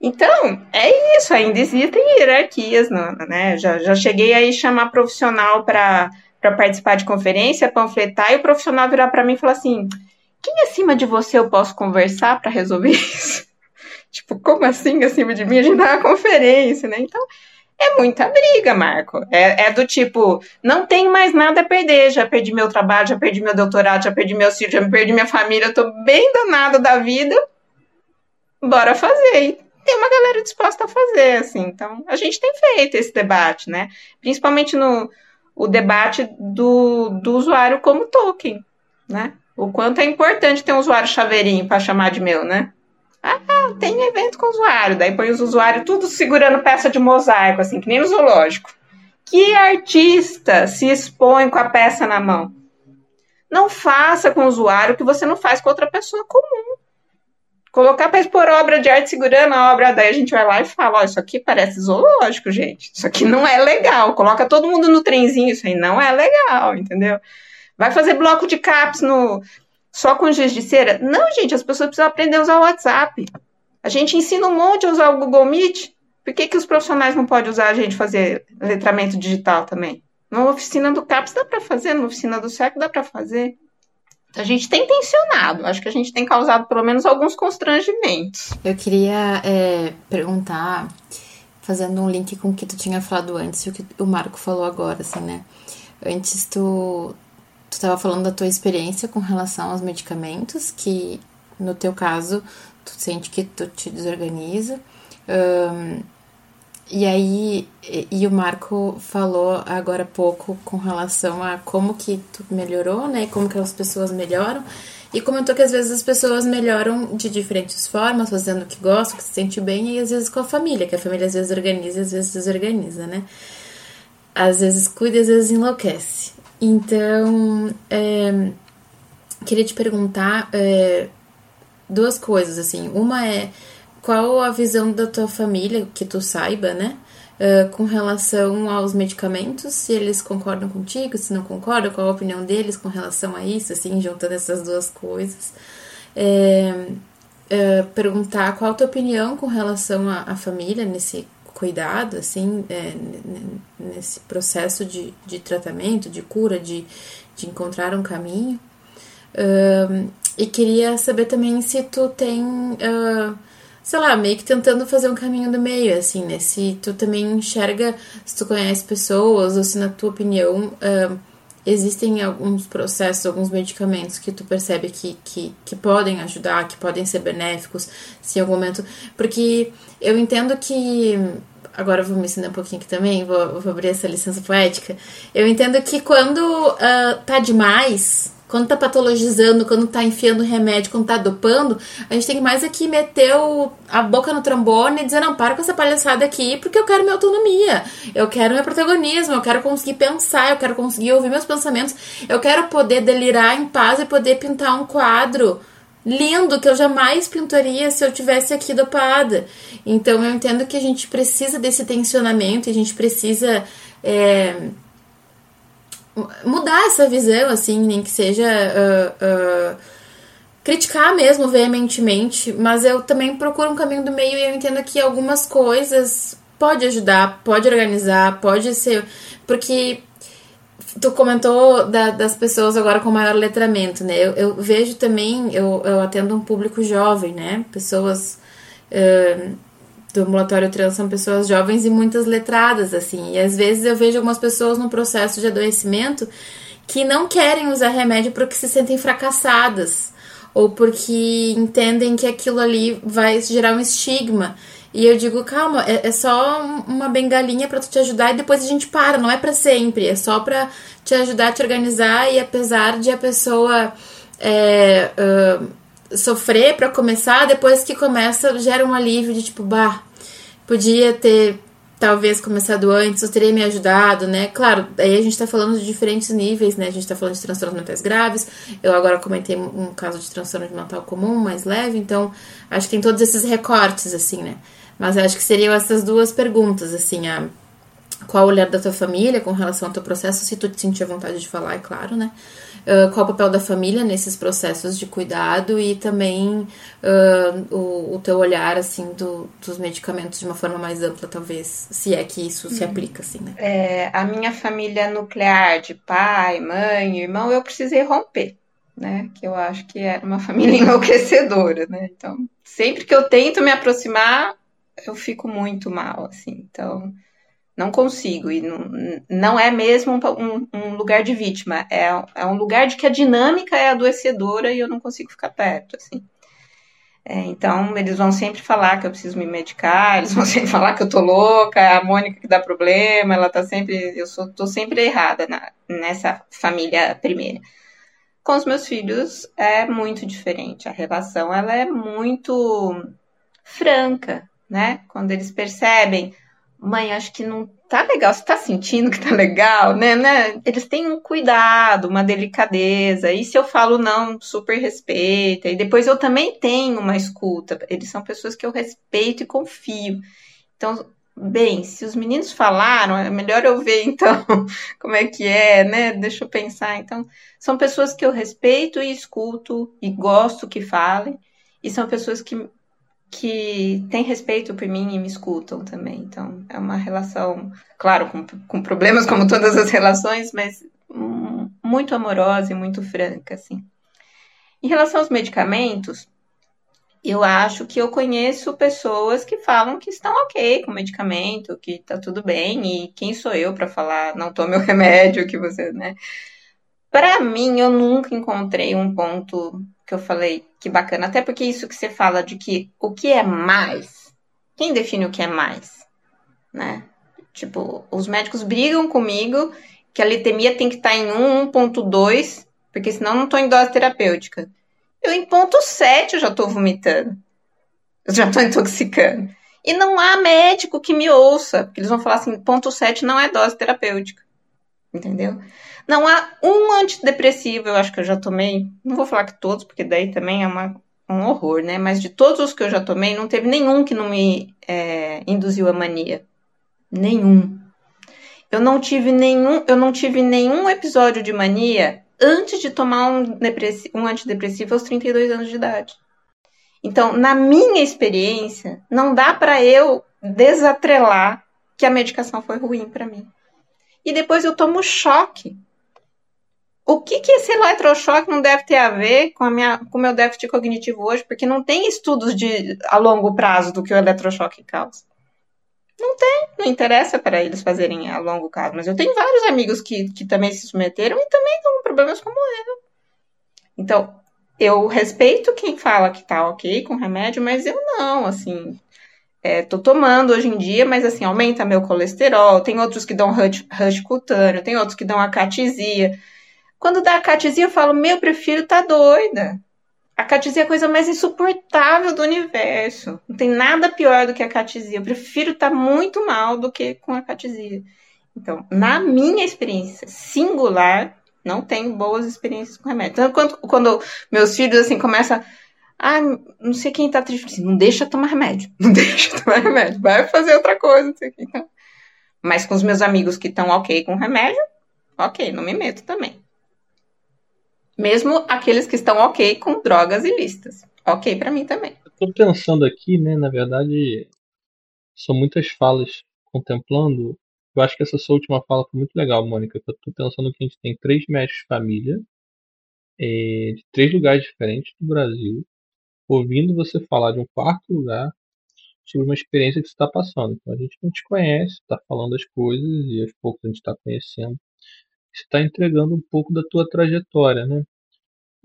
Então, é isso, ainda existem hierarquias, né? Já, já cheguei aí chamar profissional para participar de conferência, panfletar, e o profissional virar para mim e falar assim: quem acima de você eu posso conversar para resolver *laughs* isso? tipo, como assim acima de mim? A gente dá uma conferência, né? Então, é muita briga, Marco. É, é, do tipo, não tenho mais nada a perder. Já perdi meu trabalho, já perdi meu doutorado, já perdi meu filhos, já perdi minha família, eu tô bem danado da vida. Bora fazer tem uma galera disposta a fazer, assim. Então, a gente tem feito esse debate, né? Principalmente no o debate do, do usuário como token, né? O quanto é importante ter um usuário chaveirinho para chamar de meu, né? Ah, tem evento com usuário, daí põe os usuários tudo segurando peça de mosaico, assim, que nem no zoológico. Que artista se expõe com a peça na mão? Não faça com o usuário o que você não faz com outra pessoa comum. Colocar para expor obra de arte segurando a obra, daí a gente vai lá e fala: ó, isso aqui parece zoológico, gente. Isso aqui não é legal. Coloca todo mundo no trenzinho, isso aí não é legal, entendeu? Vai fazer bloco de caps no só com giz de cera? Não, gente, as pessoas precisam aprender a usar o WhatsApp. A gente ensina um monte a usar o Google Meet. Por que, que os profissionais não podem usar a gente fazer letramento digital também? Na oficina do CAPS dá para fazer, na oficina do SEC dá para fazer. A gente tem tensionado, acho que a gente tem causado pelo menos alguns constrangimentos. Eu queria é, perguntar, fazendo um link com o que tu tinha falado antes e o que o Marco falou agora, assim, né? Antes tu, tu estava falando da tua experiência com relação aos medicamentos, que no teu caso tu sente que tu te desorganiza. E aí, e o Marco falou agora há pouco com relação a como que tu melhorou, né? Como que as pessoas melhoram. E comentou que às vezes as pessoas melhoram de diferentes formas, fazendo o que gostam, que se sente bem, e às vezes com a família, que a família às vezes organiza e às vezes desorganiza, né? Às vezes cuida e às vezes enlouquece. Então, é, queria te perguntar é, duas coisas, assim. Uma é qual a visão da tua família, que tu saiba, né? Uh, com relação aos medicamentos, se eles concordam contigo, se não concordam, qual a opinião deles com relação a isso, assim, juntando essas duas coisas. É, é, perguntar qual a tua opinião com relação à, família nesse cuidado, assim, é, nesse processo de, de tratamento, de cura, de, de encontrar um caminho. Uh, e queria saber também se tu tem uh, sei lá, meio que tentando fazer um caminho do meio, assim, né? Se tu também enxerga, se tu conhece pessoas, ou se na tua opinião uh, existem alguns processos, alguns medicamentos que tu percebe que, que, que podem ajudar, que podem ser benéficos, se em algum momento. Porque eu entendo que. Agora eu vou me ensinar um pouquinho aqui também, vou, vou abrir essa licença poética. Eu entendo que quando uh, tá demais, quando tá patologizando, quando tá enfiando remédio, quando tá dopando, a gente tem mais aqui meter o, a boca no trombone e dizer, não, para com essa palhaçada aqui, porque eu quero minha autonomia, eu quero meu protagonismo, eu quero conseguir pensar, eu quero conseguir ouvir meus pensamentos, eu quero poder delirar em paz e poder pintar um quadro lindo que eu jamais pintaria se eu tivesse aqui dopada. Então eu entendo que a gente precisa desse tensionamento, a gente precisa. É, mudar essa visão, assim, nem que seja uh, uh, criticar mesmo veementemente, mas eu também procuro um caminho do meio e eu entendo que algumas coisas pode ajudar, pode organizar, pode ser. Porque tu comentou da, das pessoas agora com maior letramento, né? Eu, eu vejo também, eu, eu atendo um público jovem, né? Pessoas. Uh, do ambulatório trans são pessoas jovens e muitas letradas, assim. E às vezes eu vejo algumas pessoas no processo de adoecimento que não querem usar remédio porque se sentem fracassadas ou porque entendem que aquilo ali vai gerar um estigma. E eu digo, calma, é, é só uma bengalinha para tu te ajudar e depois a gente para, não é para sempre, é só para te ajudar a te organizar e apesar de a pessoa é, uh, sofrer para começar, depois que começa, gera um alívio de tipo, bah, podia ter talvez começado antes, ou teria me ajudado, né? Claro, aí a gente tá falando de diferentes níveis, né? A gente tá falando de transtornos mentais graves, eu agora comentei um caso de transtorno mental comum, mais leve, então acho que tem todos esses recortes, assim, né? Mas acho que seriam essas duas perguntas, assim, a qual o olhar da tua família com relação ao teu processo, se tu te sentir a vontade de falar, é claro, né? Uh, qual o papel da família nesses processos de cuidado e também uh, o, o, teu olhar, assim, do, dos medicamentos de uma forma mais ampla, talvez, se é que isso se uhum. aplica, assim, né? É, a minha família nuclear de pai, mãe, irmão, eu precisei romper, né? Que eu acho que era uma *laughs* família enlouquecedora, né? Então, sempre que eu tento me aproximar, eu fico muito mal, assim, então não consigo. E não, não é mesmo um, um, lugar de vítima. É, é um lugar de que a dinâmica é adoecedora e eu não consigo ficar perto, assim. É, então, eles vão sempre falar que eu preciso me medicar, eles vão *laughs* sempre falar que eu tô louca, a Mônica que dá problema, ela tá sempre. Eu sou, tô sempre errada na, nessa família primeira. Com os meus filhos é muito diferente. A relação ela é muito franca, né? Quando eles percebem mãe, acho que não tá legal, você tá sentindo que tá legal, né, né? Eles têm um cuidado, uma delicadeza, e se eu falo não, super respeita, e depois eu também tenho uma escuta, eles são pessoas que eu respeito e confio. Então, bem, se os meninos falaram, é melhor eu ver *laughs* então como é que é, né? Deixa eu pensar. Então, são pessoas que eu respeito e escuto e gosto que falem, e são pessoas que que têm respeito por mim e me escutam também. Então, é uma relação, claro, com, com problemas como todas as relações, mas muito amorosa e muito franca, assim. Em relação aos medicamentos, eu acho que eu conheço pessoas que falam que estão ok com o medicamento, que tá tudo bem, e quem sou eu para falar, não tome o remédio que você, né? Para mim, eu nunca encontrei um ponto que eu falei que bacana, até porque isso que você fala de que o que é mais, quem define o que é mais, né? Tipo, os médicos brigam comigo que a litemia tem que estar tá em 1.2, porque senão não estou em dose terapêutica. Eu em ponto 7 eu já estou vomitando. Eu já estou *laughs* intoxicando. E não há médico que me ouça, porque eles vão falar assim, ponto 7 não é dose terapêutica. Entendeu? Não há um antidepressivo, eu acho que eu já tomei. Não vou falar que todos, porque daí também é uma, um horror, né? Mas de todos os que eu já tomei, não teve nenhum que não me é, induziu a mania. Nenhum. Eu não tive nenhum, eu não tive nenhum episódio de mania antes de tomar um, um antidepressivo aos 32 anos de idade. Então, na minha experiência, não dá para eu desatrelar que a medicação foi ruim para mim. E depois eu tomo choque o que, que esse eletrochoque não deve ter a ver com a com o meu déficit cognitivo hoje? Porque não tem estudos de a longo prazo do que o eletrochoque causa. Não tem, não interessa para eles fazerem a longo prazo. Mas eu tenho vários amigos que, que também se submeteram e também estão com problemas como eu. Então, eu respeito quem fala que tá ok com remédio, mas eu não, assim. É, tô tomando hoje em dia, mas assim, aumenta meu colesterol. Tem outros que dão rush, rush cutâneo, tem outros que dão acatisia. Quando dá acatisia, eu falo, meu, prefiro tá doida. A catisia é a coisa mais insuportável do universo. Não tem nada pior do que a catisia. Eu prefiro estar tá muito mal do que com a catisia. Então, na minha experiência singular, não tenho boas experiências com remédio. Então, quando, quando meus filhos assim começam ah, não sei quem tá triste, não deixa tomar remédio, *laughs* não deixa tomar remédio, vai fazer outra coisa. Mas com os meus amigos que estão ok com remédio, ok, não me meto também. Mesmo aqueles que estão ok com drogas ilícitas. Ok para mim também. Tô pensando aqui, né, na verdade, são muitas falas contemplando. Eu acho que essa sua última fala foi muito legal, Mônica. Eu tô pensando que a gente tem três médicos de família é, de três lugares diferentes do Brasil, ouvindo você falar de um quarto lugar sobre uma experiência que você está passando. Então a gente não te conhece, está falando as coisas e aos poucos a gente está conhecendo está entregando um pouco da tua trajetória, né?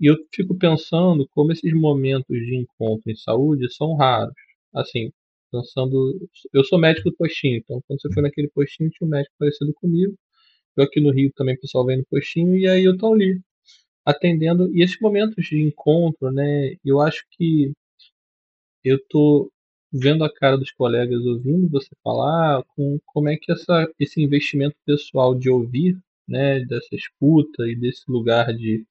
E eu fico pensando como esses momentos de encontro em saúde são raros. Assim, pensando. Eu sou médico do postinho, então quando você foi naquele postinho tinha um médico parecido comigo. Eu aqui no Rio também, o pessoal vem no postinho, e aí eu tô ali, atendendo. E esses momentos de encontro, né? Eu acho que eu tô vendo a cara dos colegas, ouvindo você falar, com como é que essa, esse investimento pessoal de ouvir né, dessa escuta e desse lugar de,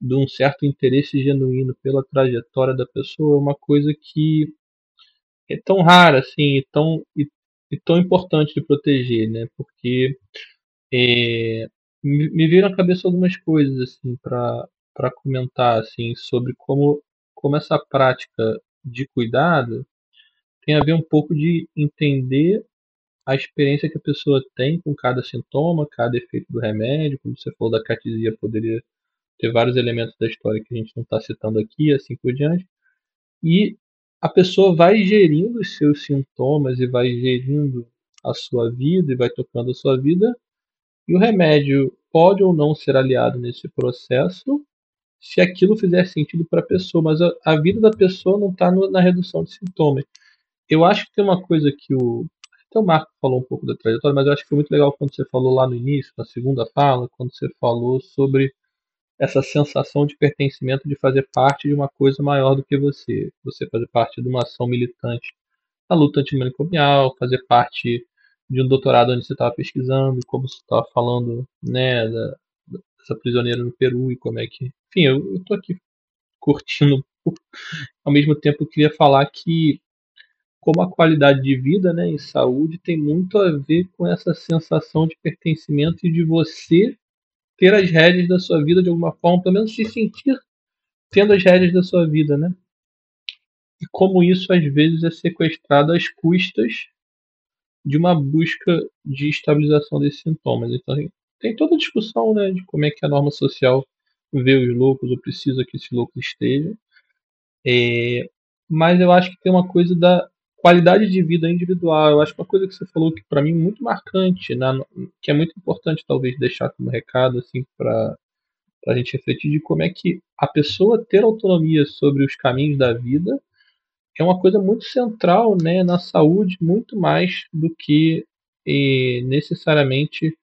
de um certo interesse genuíno pela trajetória da pessoa é uma coisa que é tão rara assim e tão, e, e tão importante de proteger, né? Porque é, me, me viram à cabeça algumas coisas assim para comentar assim sobre como como essa prática de cuidado tem a ver um pouco de entender a experiência que a pessoa tem com cada sintoma, cada efeito do remédio, como você falou da catisia, poderia ter vários elementos da história que a gente não está citando aqui, assim por diante. E a pessoa vai gerindo os seus sintomas e vai gerindo a sua vida e vai tocando a sua vida. E o remédio pode ou não ser aliado nesse processo se aquilo fizer sentido para a pessoa, mas a, a, vida da pessoa não está na redução de sintomas. Eu acho que tem uma coisa que o, até o Marco falou um pouco da trajetória, mas eu acho que foi muito legal quando você falou lá no início, na segunda fala, quando você falou sobre essa sensação de pertencimento, de fazer parte de uma coisa maior do que você. Você fazer parte de uma ação militante na luta antimanicomial, fazer parte de um doutorado onde você estava pesquisando, como você estava falando, né, da, dessa prisioneira no Peru e como é que. Enfim, eu, estou aqui curtindo. Ao mesmo tempo, eu queria falar que como a qualidade de vida né, e saúde tem muito a ver com essa sensação de pertencimento e de você ter as rédeas da sua vida de alguma forma, pelo menos se sentir tendo as rédeas da sua vida, né? E como isso às vezes é sequestrado às custas de uma busca de estabilização desses sintomas. Então tem toda a discussão né, de como é que a norma social vê os loucos ou precisa que esses loucos estejam. É, mas eu acho que tem uma coisa da qualidade de vida individual. Eu acho que uma coisa que você falou que para mim é muito marcante, né, que é muito importante talvez deixar como recado assim para a gente refletir de como é que a pessoa ter autonomia sobre os caminhos da vida é uma coisa muito central né, na saúde, muito mais do que eh, necessariamente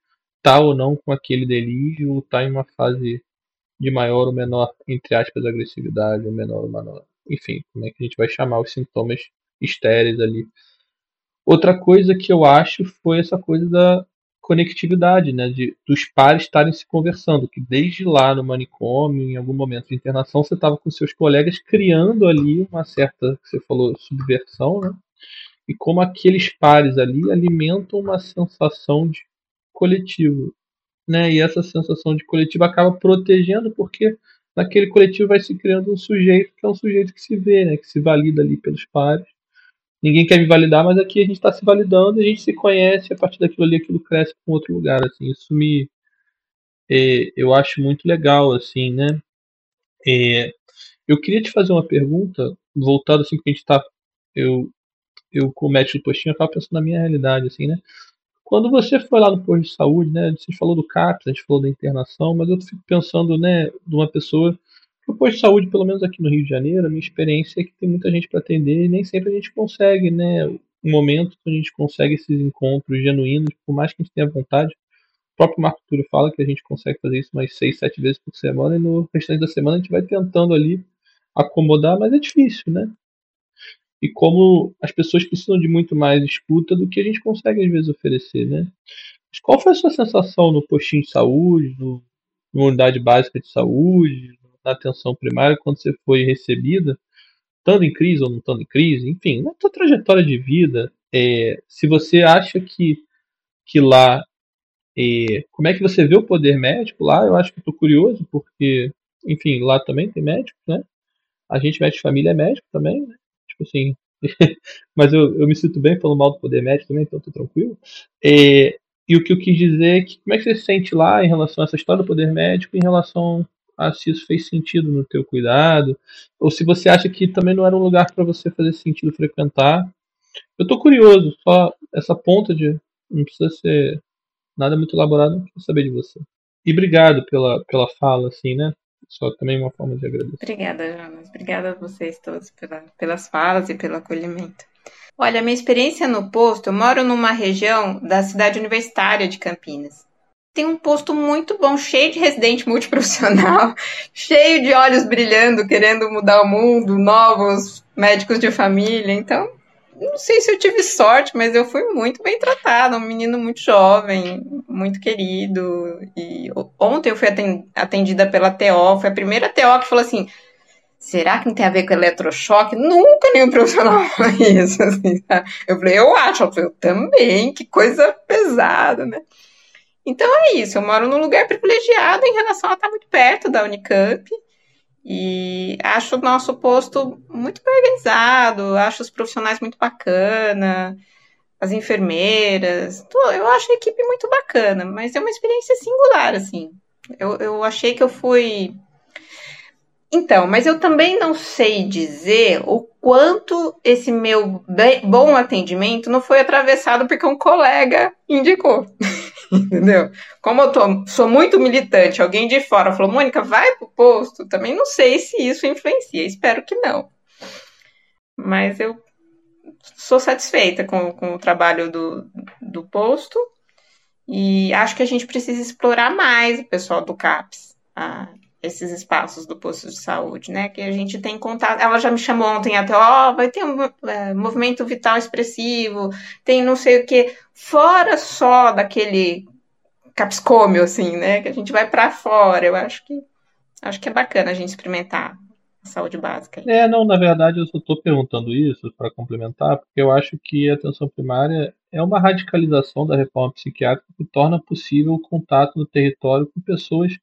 tá ou não com aquele delírio, tá em uma fase de maior ou menor, entre aspas, agressividade, ou menor ou menor. Enfim, como é que a gente vai chamar os sintomas estéreis ali. Outra coisa que eu acho foi essa coisa da conectividade, né, de dos pares estarem se conversando, que desde lá no manicômio, em algum momento de internação, você estava com seus colegas criando ali uma certa, você falou, subversão, né? E como aqueles pares ali alimentam uma sensação de coletivo, né? E essa sensação de coletivo acaba protegendo porque naquele coletivo vai se criando um sujeito que é um sujeito que se vê, né, que se valida ali pelos pares ninguém quer me validar, mas aqui a gente está se validando, a gente se conhece, a partir daquilo ali aquilo cresce para um outro lugar, assim, isso me é, eu acho muito legal, assim, né? É, eu queria te fazer uma pergunta, voltada assim, porque a gente tá. Eu, eu com o postinho, eu tava pensando na minha realidade, assim, né? Quando você foi lá no posto de saúde, né? Você falou do CAPS, a gente falou da internação, mas eu fico pensando, né, de uma pessoa. O posto de saúde, pelo menos aqui no Rio de Janeiro, a minha experiência é que tem muita gente para atender e nem sempre a gente consegue, né? Um momento que a gente consegue esses encontros genuínos, por mais que a gente tenha vontade. O próprio Marco Túlio fala que a gente consegue fazer isso umas seis, sete vezes por semana e no restante da semana a gente vai tentando ali acomodar, mas é difícil, né? E como as pessoas precisam de muito mais escuta do que a gente consegue às vezes oferecer, né? Mas qual foi a sua sensação no postinho de saúde, no, unidade básica de saúde, na atenção primária, quando você foi recebida, estando em crise ou não estando em crise, enfim, na sua trajetória de vida, é, se você acha que, que lá, é, como é que você vê o poder médico lá, eu acho que estou curioso, porque, enfim, lá também tem médicos, né? A gente, médico de família, é médico também, né? Tipo assim. *laughs* mas eu, eu me sinto bem falando mal do poder médico também, então tô tranquilo. É, e o que eu quis dizer é que como é que você se sente lá em relação a essa história do poder médico, em relação a se isso fez sentido no teu cuidado, ou se você acha que também não era um lugar para você fazer sentido frequentar. Eu tô curioso, só essa ponta de. Não precisa ser nada muito elaborado, não quero saber de você. E obrigado pela, pela fala, assim, né? Só também uma forma de agradecer. Obrigada, Jonas. Obrigada a vocês todos pela, pelas falas e pelo acolhimento. Olha, minha experiência no posto, eu moro numa região da cidade universitária de Campinas. Tem um posto muito bom, cheio de residente multiprofissional, *laughs* cheio de olhos brilhando, querendo mudar o mundo, novos médicos de família. Então, não sei se eu tive sorte, mas eu fui muito bem tratada, um menino muito jovem, muito querido. E ontem eu fui atendida pela TO, foi a primeira TO que falou assim: será que não tem a ver com eletrochoque? Nunca nenhum profissional *laughs* falou isso. Assim, tá? Eu falei, eu acho, eu, falei, eu também, que coisa pesada, né? Então é isso, eu moro num lugar privilegiado em relação a estar muito perto da Unicamp. E acho o nosso posto muito bem organizado, acho os profissionais muito bacana, as enfermeiras, eu acho a equipe muito bacana, mas é uma experiência singular, assim. Eu, eu achei que eu fui. Então, mas eu também não sei dizer o quanto esse meu bom atendimento não foi atravessado porque um colega indicou. *laughs* Entendeu? Como eu tô, sou muito militante, alguém de fora falou, Mônica, vai pro posto. Também não sei se isso influencia, espero que não. Mas eu sou satisfeita com, com o trabalho do, do posto e acho que a gente precisa explorar mais o pessoal do CAPS, a, esses espaços do posto de saúde, né? Que a gente tem contato. Ela já me chamou ontem até, ó, oh, vai ter um é, movimento vital expressivo, tem não sei o que, fora só daquele capscômio, assim, né? Que a gente vai para fora. Eu acho que acho que é bacana a gente experimentar a saúde básica. É, não, na verdade eu só estou perguntando isso para complementar, porque eu acho que a atenção primária é uma radicalização da reforma psiquiátrica que torna possível o contato no território com pessoas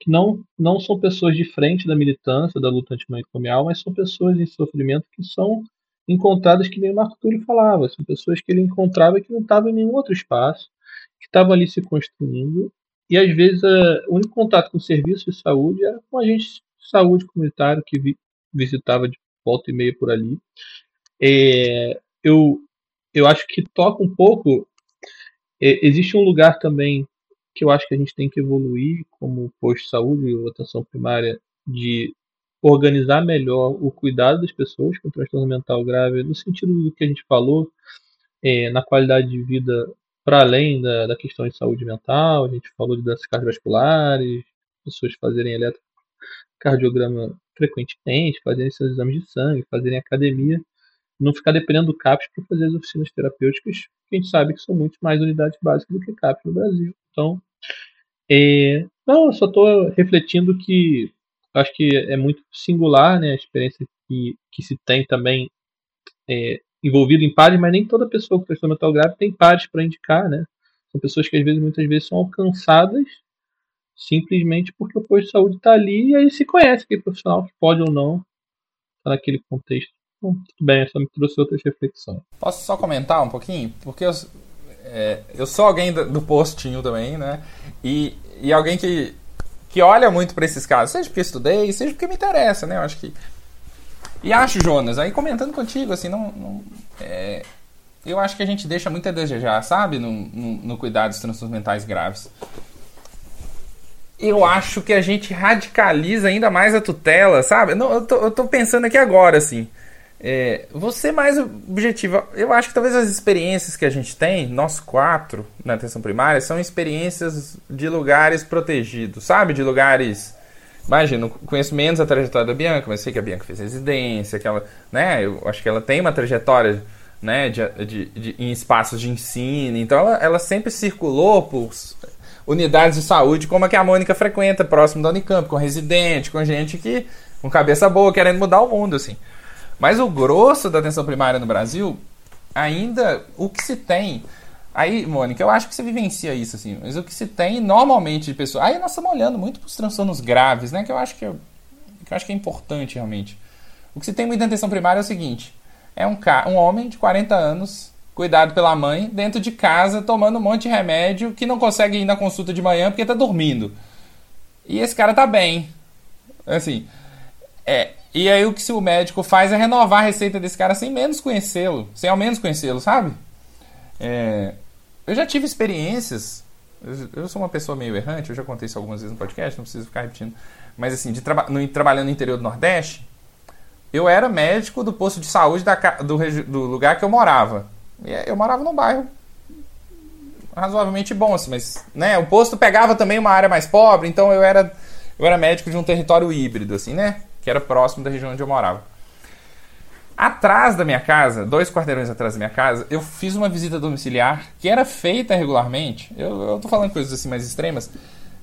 que não, não são pessoas de frente da militância, da luta antimanicomial, mas são pessoas em sofrimento que são encontradas, que nem o Marco Túlio falava, são pessoas que ele encontrava que não estavam em nenhum outro espaço, que estavam ali se construindo, e às vezes o único contato com o serviço de saúde era com a gente de saúde comunitário que vi, visitava de volta e meia por ali. É, eu, eu acho que toca um pouco. É, existe um lugar também que eu acho que a gente tem que evoluir como posto de saúde ou atenção primária de organizar melhor o cuidado das pessoas com transtorno mental grave, no sentido do que a gente falou, é, na qualidade de vida para além da, da, questão de saúde mental, a gente falou de doenças cardiovasculares, pessoas fazerem eletrocardiograma frequentemente, fazerem seus exames de sangue, fazerem academia, não ficar dependendo do CAPS para fazer as oficinas terapêuticas, que a gente sabe que são muito mais unidades básicas do que CAPS no Brasil. Então, é, não, eu só estou refletindo que acho que é muito singular né, a experiência que, que se tem também é, envolvido em pares, mas nem toda pessoa com transtorno mental grave tem pares para indicar, né? São pessoas que às vezes, muitas vezes, são alcançadas simplesmente porque o posto de saúde está ali e aí se conhece aquele profissional que pode ou não estar naquele contexto. Tudo bem, só me trouxe outras reflexões. Posso só comentar um pouquinho? Porque eu, é, eu sou alguém do, do postinho também, né? E e alguém que, que olha muito para esses casos, seja porque estudei, seja porque me interessa, né? Eu acho que. E acho, Jonas, aí comentando contigo, assim, não. não é, eu acho que a gente deixa muito a desejar, sabe? No, no, no cuidado dos transtornos mentais graves. Eu acho que a gente radicaliza ainda mais a tutela, sabe? Não, eu, tô, eu tô pensando aqui agora, assim. É, você mais objetivo. Eu acho que talvez as experiências que a gente tem, nós quatro na atenção primária, são experiências de lugares protegidos, sabe? De lugares. Imagina, conheço menos a trajetória da Bianca, mas sei que a Bianca fez residência, que ela, né? Eu acho que ela tem uma trajetória, né? De, de, de em espaços de ensino, então ela, ela sempre circulou por unidades de saúde como a que a Mônica frequenta, próximo da Unicamp, com residente, com gente que com cabeça boa, querendo mudar o mundo, assim. Mas o grosso da atenção primária no Brasil, ainda o que se tem. Aí, Mônica, eu acho que você vivencia isso, assim, mas o que se tem normalmente de pessoas. Aí nós estamos olhando muito para os transtornos graves, né? Que eu acho que, eu, que eu acho que é importante realmente. O que se tem muito na atenção primária é o seguinte: é um, um homem de 40 anos, cuidado pela mãe, dentro de casa, tomando um monte de remédio, que não consegue ir na consulta de manhã porque está dormindo. E esse cara tá bem. Assim, é, e aí o que o médico faz é renovar a receita desse cara sem menos conhecê-lo, sem ao menos conhecê-lo, sabe? É, eu já tive experiências. Eu, sou uma pessoa meio errante, eu já contei isso algumas vezes no podcast, não preciso ficar repetindo. Mas assim, de traba no, trabalhando no interior do Nordeste, eu era médico do posto de saúde da, do, do lugar que eu morava. E eu morava num bairro razoavelmente bom, assim, mas né, o posto pegava também uma área mais pobre, então eu era, eu era médico de um território híbrido, assim, né? Que era próximo da região onde eu morava. Atrás da minha casa, dois quarteirões atrás da minha casa, eu fiz uma visita domiciliar que era feita regularmente. Eu, eu tô falando coisas assim mais extremas.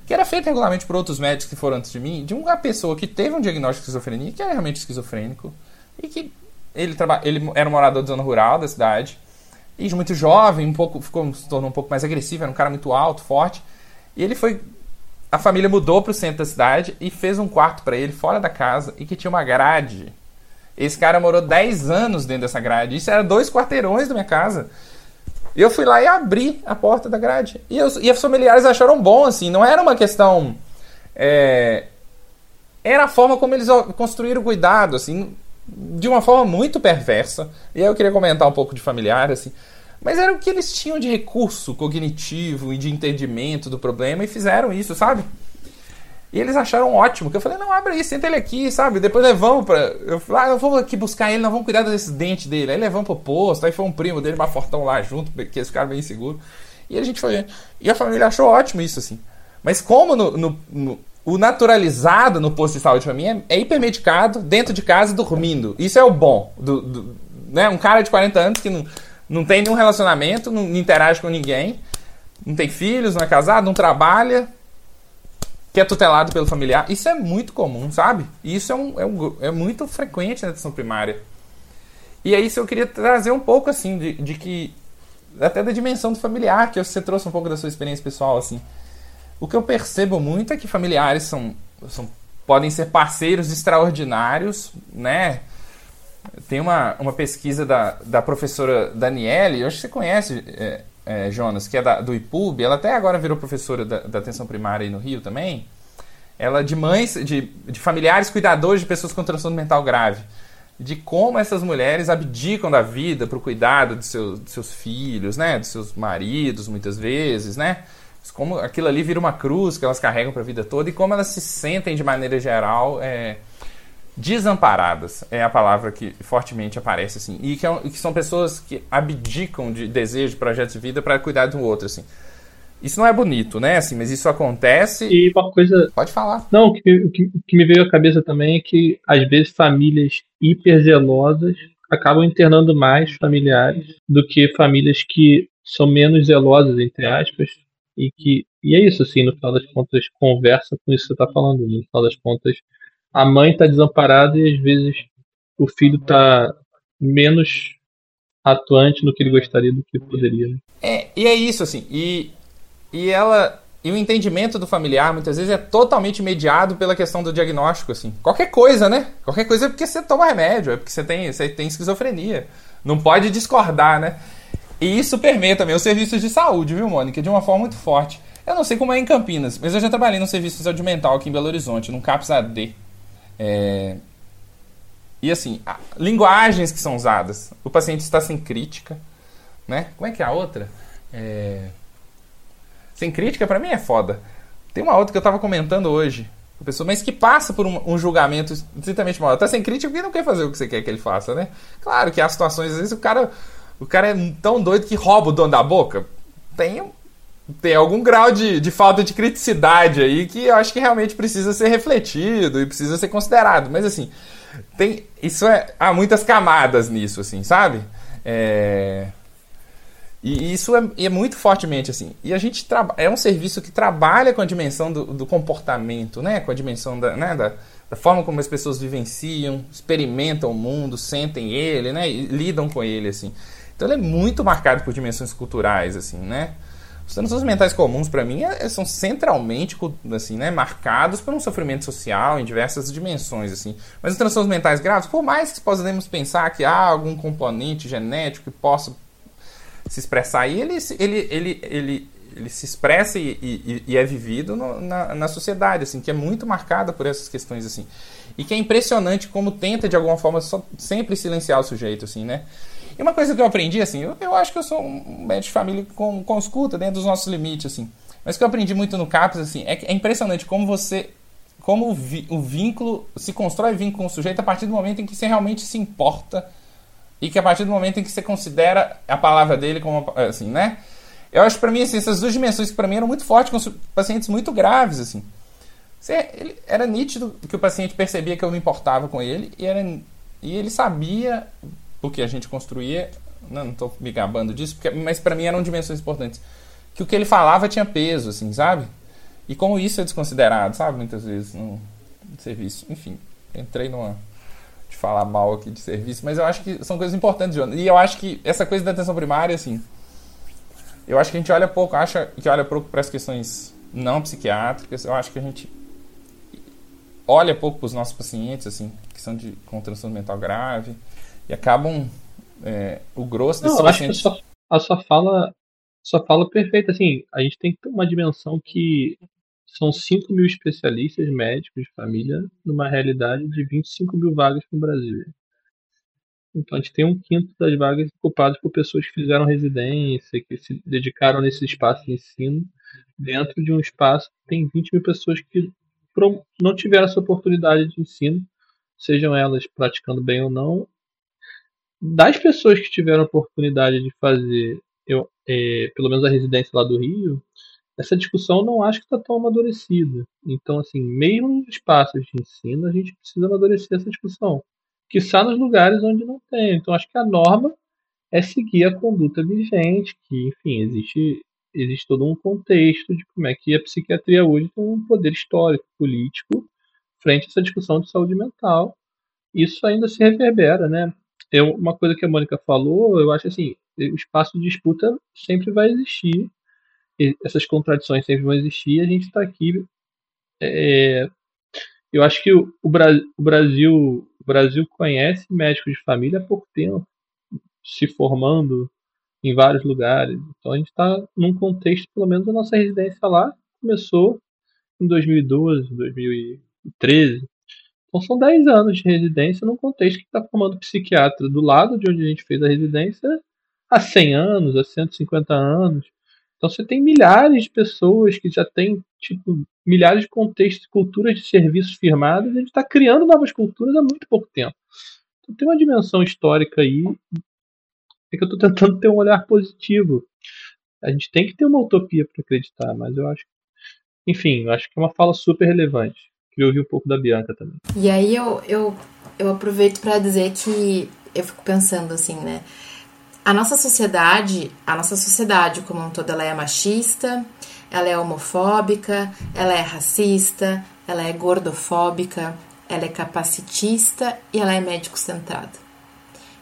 Que era feita regularmente por outros médicos que foram antes de mim, de uma pessoa que teve um diagnóstico de esquizofrenia, que era realmente esquizofrênico, e que ele, ele era um morador de zona rural da cidade, e muito jovem, um pouco, ficou, se tornou um pouco mais agressivo, era um cara muito alto, forte, e ele foi a família mudou para o centro da cidade e fez um quarto para ele fora da casa e que tinha uma grade. Esse cara morou 10 anos dentro dessa grade. Isso era dois quarteirões da minha casa. Eu fui lá e abri a porta da grade. E, eu, e os familiares acharam bom, assim. Não era uma questão. É, era a forma como eles construíram o cuidado, assim. De uma forma muito perversa. E aí eu queria comentar um pouco de familiar, assim. Mas era o que eles tinham de recurso cognitivo e de entendimento do problema e fizeram isso, sabe? E eles acharam ótimo, que eu falei, não, abre aí, senta ele aqui, sabe? Depois levamos pra. Eu falei, ah, eu vou aqui buscar ele, nós vamos cuidar desses dentes dele. Aí levamos pro posto, aí foi um primo dele, mais fortão lá junto, porque esse cara bem inseguro. E a gente foi. E a família achou ótimo isso, assim. Mas como no, no, no o naturalizado no posto de saúde pra mim é, é hipermedicado, dentro de casa, dormindo. Isso é o bom. Do, do, né? Um cara de 40 anos que não não tem nenhum relacionamento, não interage com ninguém, não tem filhos, não é casado, não trabalha, que é tutelado pelo familiar. Isso é muito comum, sabe? Isso é, um, é, um, é muito frequente na atenção primária. E aí, isso eu queria trazer um pouco, assim, de, de que. Até da dimensão do familiar, que você trouxe um pouco da sua experiência pessoal, assim. O que eu percebo muito é que familiares são, são podem ser parceiros extraordinários, né? Tem uma, uma pesquisa da, da professora Daniele, eu acho que você conhece, é, é, Jonas, que é da, do IPUB, ela até agora virou professora da, da atenção primária aí no Rio também. Ela de mães, de, de familiares cuidadores de pessoas com transtorno mental grave. De como essas mulheres abdicam da vida para o cuidado de seus, de seus filhos, né? De seus maridos, muitas vezes, né? Como aquilo ali vira uma cruz que elas carregam para a vida toda e como elas se sentem de maneira geral. É, desamparadas é a palavra que fortemente aparece assim e que, é, que são pessoas que abdicam de desejo de projetos de vida para cuidar do outro assim. Isso não é bonito né assim mas isso acontece. E uma coisa pode falar. Não o que, o que, o que me veio à cabeça também é que às vezes famílias hiperzelosas acabam internando mais familiares do que famílias que são menos zelosas entre aspas e que e é isso assim no final das contas conversa com isso que você está falando no final das contas a mãe está desamparada e às vezes o filho está menos atuante no que ele gostaria do que poderia. Né? É, e é isso, assim. E, e ela. E o entendimento do familiar muitas vezes é totalmente mediado pela questão do diagnóstico, assim. Qualquer coisa, né? Qualquer coisa é porque você toma remédio, é porque você tem, você tem esquizofrenia. Não pode discordar, né? E isso permeia também os serviços de saúde, viu, Mônica? De uma forma muito forte. Eu não sei como é em Campinas, mas eu já trabalhei no serviço de saúde mental aqui em Belo Horizonte, num CAPS AD. É... E assim, linguagens que são usadas. O paciente está sem crítica, né? Como é que é a outra? É... Sem crítica, para mim é foda. Tem uma outra que eu tava comentando hoje. A pessoa, mas que passa por um, um julgamento estritamente mal. Tá sem crítica porque não quer fazer o que você quer que ele faça, né? Claro que há situações, às vezes o cara, o cara é tão doido que rouba o dono da boca. Tem tem algum grau de, de falta de criticidade aí que eu acho que realmente precisa ser refletido e precisa ser considerado. Mas assim, tem isso é há muitas camadas nisso, assim, sabe? É, e isso é, é, muito fortemente assim. E a gente é um serviço que trabalha com a dimensão do, do comportamento, né? Com a dimensão da, né? da, da, forma como as pessoas vivenciam, experimentam o mundo, sentem ele, né? E lidam com ele, assim. Então ele é muito marcado por dimensões culturais, assim, né? Os transtornos mentais comuns, para mim, é, são centralmente assim, né, marcados por um sofrimento social em diversas dimensões. assim. Mas os transtornos mentais graves, por mais que possamos pensar que há algum componente genético que possa se expressar aí, ele, ele, ele, ele, ele se expressa e, e, e é vivido no, na, na sociedade, assim, que é muito marcada por essas questões. assim E que é impressionante como tenta, de alguma forma, só, sempre silenciar o sujeito. assim, né? E uma coisa que eu aprendi, assim, eu, eu acho que eu sou um médico de família com, com escuta dentro dos nossos limites, assim. Mas o que eu aprendi muito no CAPS, assim, é, é impressionante como você. Como o, vi, o vínculo. Se constrói vínculo com o sujeito a partir do momento em que você realmente se importa. E que a partir do momento em que você considera a palavra dele como. Assim, né? Eu acho para mim, assim, essas duas dimensões que para mim eram muito fortes com pacientes muito graves, assim. Você, ele, era nítido que o paciente percebia que eu me importava com ele e, era, e ele sabia o que a gente construía, não estou me gabando disso, porque, mas para mim eram dimensões importantes. Que o que ele falava tinha peso, assim, sabe? E como isso é desconsiderado, sabe? Muitas vezes no, no serviço. Enfim, entrei numa de falar mal aqui de serviço, mas eu acho que são coisas importantes, Jonas. E eu acho que essa coisa da atenção primária, assim, eu acho que a gente olha pouco, acha que olha pouco para as questões não psiquiátricas. Eu acho que a gente olha pouco para os nossos pacientes, assim, que são de com transtorno mental grave e acabam é, o grosso desses Não, eu acho que a sua, a sua fala sua fala perfeita assim a gente tem que ter uma dimensão que são 5 mil especialistas médicos de família numa realidade de 25 mil vagas no Brasil. Então a gente tem um quinto das vagas ocupadas por pessoas que fizeram residência que se dedicaram nesse espaço de ensino. Dentro de um espaço que tem 20 mil pessoas que não tiveram essa oportunidade de ensino sejam elas praticando bem ou não das pessoas que tiveram a oportunidade de fazer, eu, é, pelo menos a residência lá do Rio, essa discussão não acho que está tão amadurecida. Então, assim, mesmo nos espaços de ensino, a gente precisa amadurecer essa discussão. Que está nos lugares onde não tem. Então, acho que a norma é seguir a conduta vigente, que, enfim, existe, existe todo um contexto de como é que a psiquiatria hoje tem um poder histórico, político, frente a essa discussão de saúde mental. Isso ainda se reverbera, né? É uma coisa que a Mônica falou, eu acho assim, o espaço de disputa sempre vai existir, essas contradições sempre vão existir, a gente está aqui. É, eu acho que o, o, Brasil, o Brasil, conhece médicos de família há pouco tempo, se formando em vários lugares. Então a gente está num contexto, pelo menos a nossa residência lá começou em 2012, 2013. Então são 10 anos de residência num contexto que está formando psiquiatra do lado de onde a gente fez a residência há 100 anos, há 150 anos. Então você tem milhares de pessoas que já têm tipo, milhares de contextos, culturas de serviços firmados, e a gente está criando novas culturas há muito pouco tempo. Então tem uma dimensão histórica aí é que eu estou tentando ter um olhar positivo. A gente tem que ter uma utopia para acreditar, mas eu acho. Enfim, eu acho que é uma fala super relevante. Queria ouvir um pouco da Bianca também. E aí eu, eu, eu aproveito para dizer que eu fico pensando assim, né? A nossa sociedade, a nossa sociedade como um todo, ela é machista, ela é homofóbica, ela é racista, ela é gordofóbica, ela é capacitista e ela é médico centrada.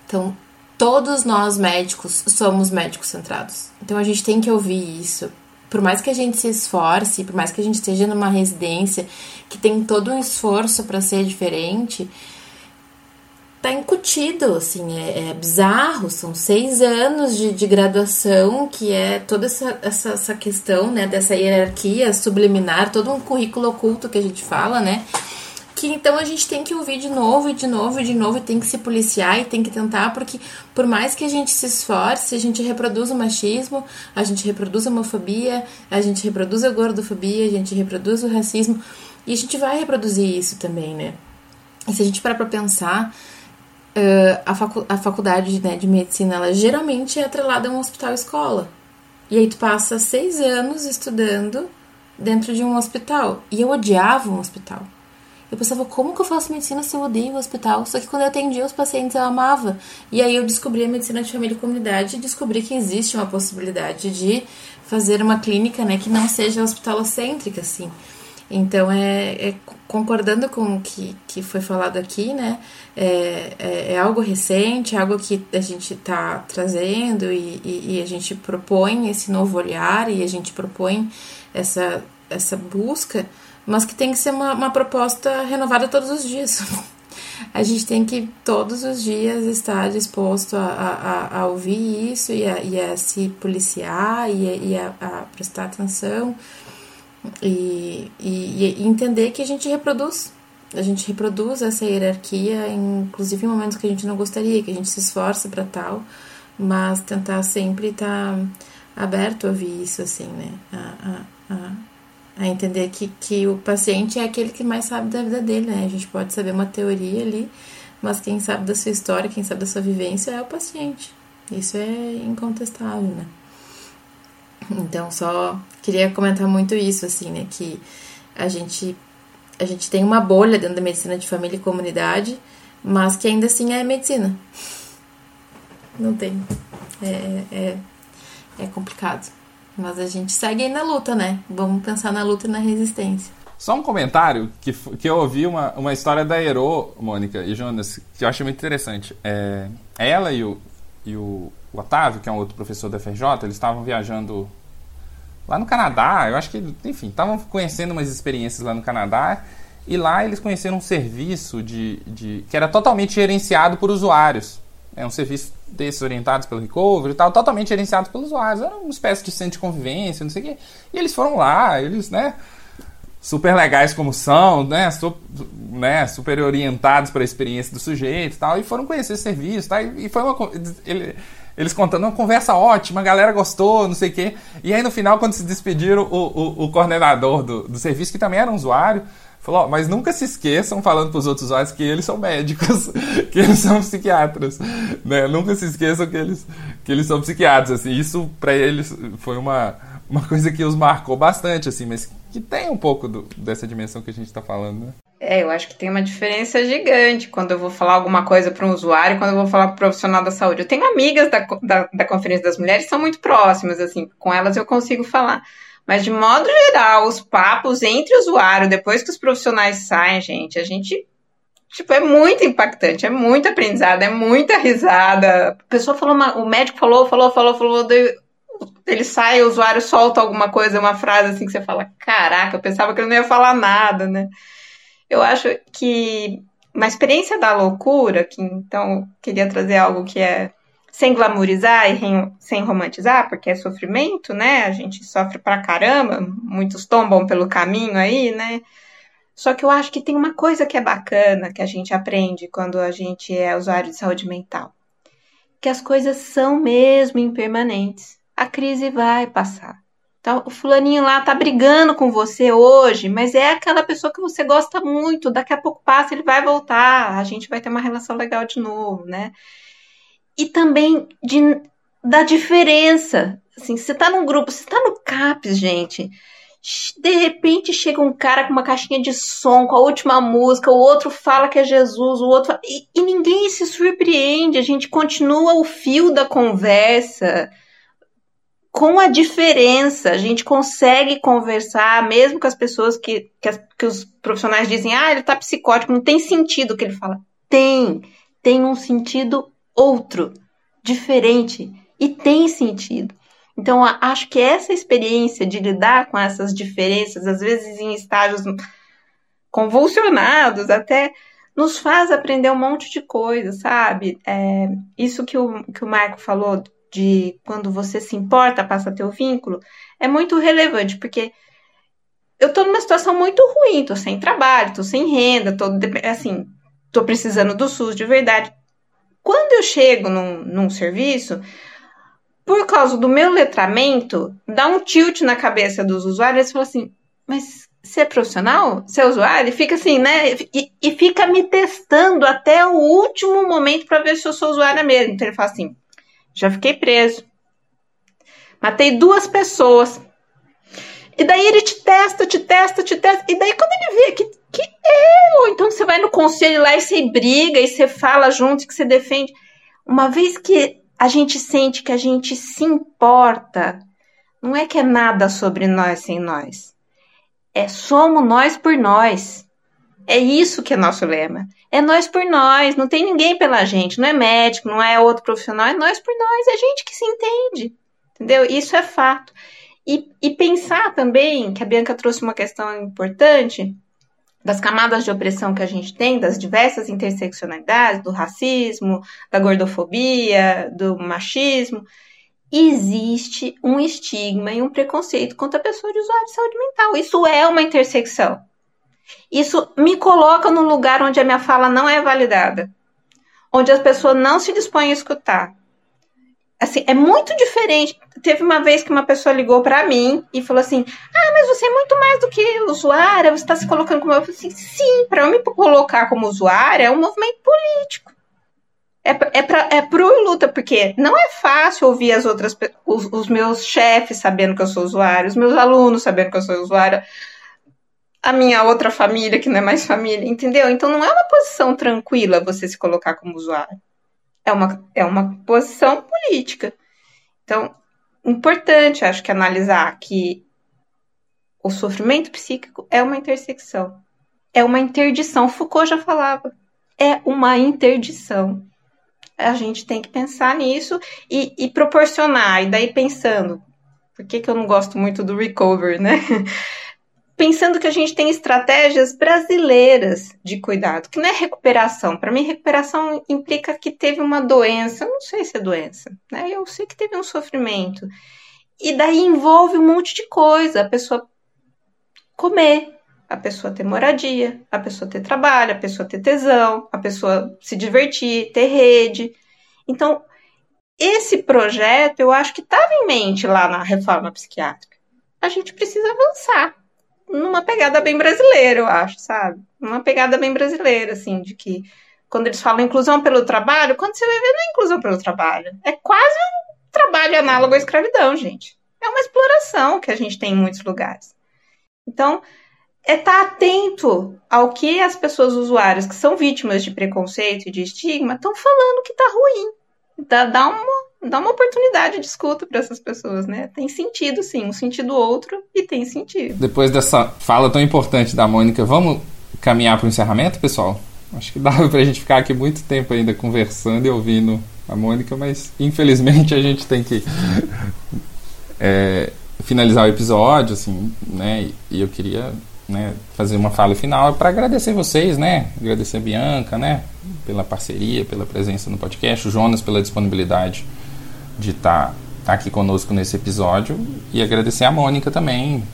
Então, todos nós médicos somos médicos centrados. Então a gente tem que ouvir isso por mais que a gente se esforce, por mais que a gente esteja numa residência que tem todo um esforço para ser diferente, tá incutido, assim, é, é, bizarro, são seis anos de, de graduação, que é toda essa, essa, essa questão, né, dessa hierarquia subliminar, todo um currículo oculto que a gente fala, né, que então a gente tem que ouvir de novo e de novo e de novo, e tem que se policiar e tem que tentar, porque por mais que a gente se esforce, a gente reproduz o machismo, a gente reproduz a homofobia, a gente reproduz a gordofobia, a gente reproduz o racismo, e a gente vai reproduzir isso também, né. E se a gente parar pra pensar, a, facu a faculdade né, de medicina, ela geralmente é atrelada a um hospital-escola. E aí tu passa seis anos estudando dentro de um hospital. E eu odiava um hospital. Eu pensava, como que eu faço medicina se eu odeio o hospital? Só que quando eu atendia os pacientes, eu amava. E aí eu descobri a medicina de família e comunidade e descobri que existe uma possibilidade de fazer uma clínica, né, que não seja hospitalocêntrica, assim. Então, é, é, concordando com o que, que foi falado aqui, né? É, é, é algo recente, é algo que a gente está trazendo e, e, e, a gente propõe esse novo olhar e a gente propõe essa, essa busca, mas que tem que ser uma, uma proposta renovada todos os dias. *laughs* a gente tem que todos os dias estar disposto a, a, a ouvir isso e a, e a se policiar e, e a, prestar atenção e, e, e, entender que a gente reproduz. A gente reproduz essa hierarquia, inclusive em momentos que a gente não gostaria, que a gente se esforça para tal, mas tentar sempre estar tá aberto a ouvir isso, assim, né? A, entender que, que o paciente é aquele que mais sabe da vida dele, né? A gente pode saber uma teoria ali, mas quem sabe da sua história, quem sabe da sua vivência é o paciente. Isso é incontestável, né? Então, só queria comentar muito isso, assim, né? Que a gente, a gente tem uma bolha dentro da medicina de família e comunidade, mas que ainda assim é medicina. Não tem. É, é, é complicado. Mas a gente segue aí na luta, né? Vamos pensar na luta e na resistência. Só um comentário que, que eu ouvi uma, uma história da Ero, Mônica e Jonas, que eu achei muito interessante. É, ela e o, e o Otávio, que é um outro professor da FRJ, eles estavam viajando lá no Canadá. Eu acho que, enfim, estavam conhecendo umas experiências lá no Canadá. E lá eles conheceram um serviço de, de que era totalmente gerenciado por usuários. É um serviço desses orientados pelo Recovery e tal, totalmente gerenciado pelos usuários. Era uma espécie de centro de convivência, não sei o quê. E eles foram lá, eles, né, super legais como são, né, super, né, super orientados para a experiência do sujeito e tal, e foram conhecer esse serviço, tá? E foi uma ele, eles contando uma conversa ótima, a galera gostou, não sei o quê. E aí no final, quando se despediram, o, o, o coordenador do, do serviço, que também era um usuário, falou: mas nunca se esqueçam, falando para os outros usuários, que eles são médicos, *laughs* que eles são psiquiatras. Né? Nunca se esqueçam que eles, que eles são psiquiatras. Assim, isso para eles foi uma, uma coisa que os marcou bastante, assim, mas que tem um pouco do, dessa dimensão que a gente está falando. Né? É, eu acho que tem uma diferença gigante quando eu vou falar alguma coisa para um usuário quando eu vou falar para um profissional da saúde. Eu tenho amigas da, da, da Conferência das Mulheres são muito próximas, assim, com elas eu consigo falar. Mas, de modo geral, os papos entre usuário, depois que os profissionais saem, gente, a gente Tipo, é muito impactante, é muito aprendizado, é muita risada. A pessoa falou, uma, o médico falou, falou, falou, falou, ele sai, o usuário solta alguma coisa, uma frase assim que você fala, caraca, eu pensava que ele não ia falar nada, né? Eu acho que uma experiência da loucura, que então queria trazer algo que é sem glamourizar e sem romantizar, porque é sofrimento, né? A gente sofre pra caramba, muitos tombam pelo caminho aí, né? Só que eu acho que tem uma coisa que é bacana que a gente aprende quando a gente é usuário de saúde mental, que as coisas são mesmo impermanentes. A crise vai passar. Então, o fulaninho lá tá brigando com você hoje, mas é aquela pessoa que você gosta muito. Daqui a pouco passa, ele vai voltar, a gente vai ter uma relação legal de novo, né? E também de, da diferença. Assim, você tá num grupo, você tá no CAPES, gente. De repente chega um cara com uma caixinha de som, com a última música, o outro fala que é Jesus, o outro e, e ninguém se surpreende, a gente continua o fio da conversa com a diferença, a gente consegue conversar, mesmo com as pessoas que, que, as, que os profissionais dizem, ah, ele tá psicótico, não tem sentido o que ele fala. Tem, tem um sentido outro, diferente, e tem sentido. Então, acho que essa experiência de lidar com essas diferenças, às vezes em estágios convulsionados, até nos faz aprender um monte de coisa, sabe? É, isso que o, que o Marco falou de quando você se importa, passa teu vínculo, é muito relevante, porque eu tô numa situação muito ruim, tô sem trabalho, tô sem renda, tô assim, tô precisando do SUS de verdade. Eu chego num, num serviço, por causa do meu letramento, dá um tilt na cabeça dos usuários e fala assim, mas você é profissional? Você é usuário? E fica assim, né? E, e fica me testando até o último momento para ver se eu sou usuária mesmo. Então ele fala assim: já fiquei preso. Matei duas pessoas. E daí ele te testa, te testa, te testa. E daí quando ele vê que, que ou então você vai no conselho lá e você briga e você fala junto, que você defende. Uma vez que a gente sente que a gente se importa, não é que é nada sobre nós sem nós. É somos nós por nós. É isso que é nosso lema. É nós por nós, não tem ninguém pela gente, não é médico, não é outro profissional, é nós por nós, é gente que se entende. Entendeu? Isso é fato. E, e pensar também, que a Bianca trouxe uma questão importante, das camadas de opressão que a gente tem, das diversas interseccionalidades, do racismo, da gordofobia, do machismo, existe um estigma e um preconceito contra a pessoa de usuário de saúde mental. Isso é uma intersecção. Isso me coloca num lugar onde a minha fala não é validada, onde as pessoas não se dispõem a escutar. Assim, é muito diferente. Teve uma vez que uma pessoa ligou para mim e falou assim: Ah, mas você é muito mais do que usuária, você está se colocando como. Eu falei assim: Sim, para eu me colocar como usuária é um movimento político. É, é, pra, é pro luta, porque não é fácil ouvir as outras os, os meus chefes sabendo que eu sou usuário, os meus alunos sabendo que eu sou usuária, a minha outra família, que não é mais família, entendeu? Então não é uma posição tranquila você se colocar como usuário. É uma, é uma posição política. Então, importante, acho que, analisar que o sofrimento psíquico é uma intersecção. É uma interdição. Foucault já falava. É uma interdição. A gente tem que pensar nisso e, e proporcionar. E daí pensando, por que, que eu não gosto muito do recovery, né? *laughs* pensando que a gente tem estratégias brasileiras de cuidado, que não é recuperação. Para mim, recuperação implica que teve uma doença, eu não sei se é doença, né? Eu sei que teve um sofrimento. E daí envolve um monte de coisa, a pessoa comer, a pessoa ter moradia, a pessoa ter trabalho, a pessoa ter tesão, a pessoa se divertir, ter rede. Então, esse projeto eu acho que estava em mente lá na reforma psiquiátrica. A gente precisa avançar numa pegada bem brasileira, eu acho, sabe? Uma pegada bem brasileira, assim, de que quando eles falam inclusão pelo trabalho, quando você vai ver, não é inclusão pelo trabalho. É quase um trabalho análogo à escravidão, gente. É uma exploração que a gente tem em muitos lugares. Então, é estar tá atento ao que as pessoas usuárias que são vítimas de preconceito e de estigma estão falando que está ruim. Dá, dá uma dá uma oportunidade de escuta para essas pessoas, né? Tem sentido, sim, um sentido outro e tem sentido. Depois dessa fala tão importante da Mônica, vamos caminhar para o encerramento, pessoal? Acho que dava *laughs* para a gente ficar aqui muito tempo ainda conversando e ouvindo a Mônica, mas infelizmente a gente tem que *laughs* é, finalizar o episódio, assim, né? E eu queria né, fazer uma fala final para agradecer vocês, né? Agradecer a Bianca, né? Pela parceria, pela presença no podcast, o Jonas pela disponibilidade de estar tá aqui conosco nesse episódio e agradecer a Mônica também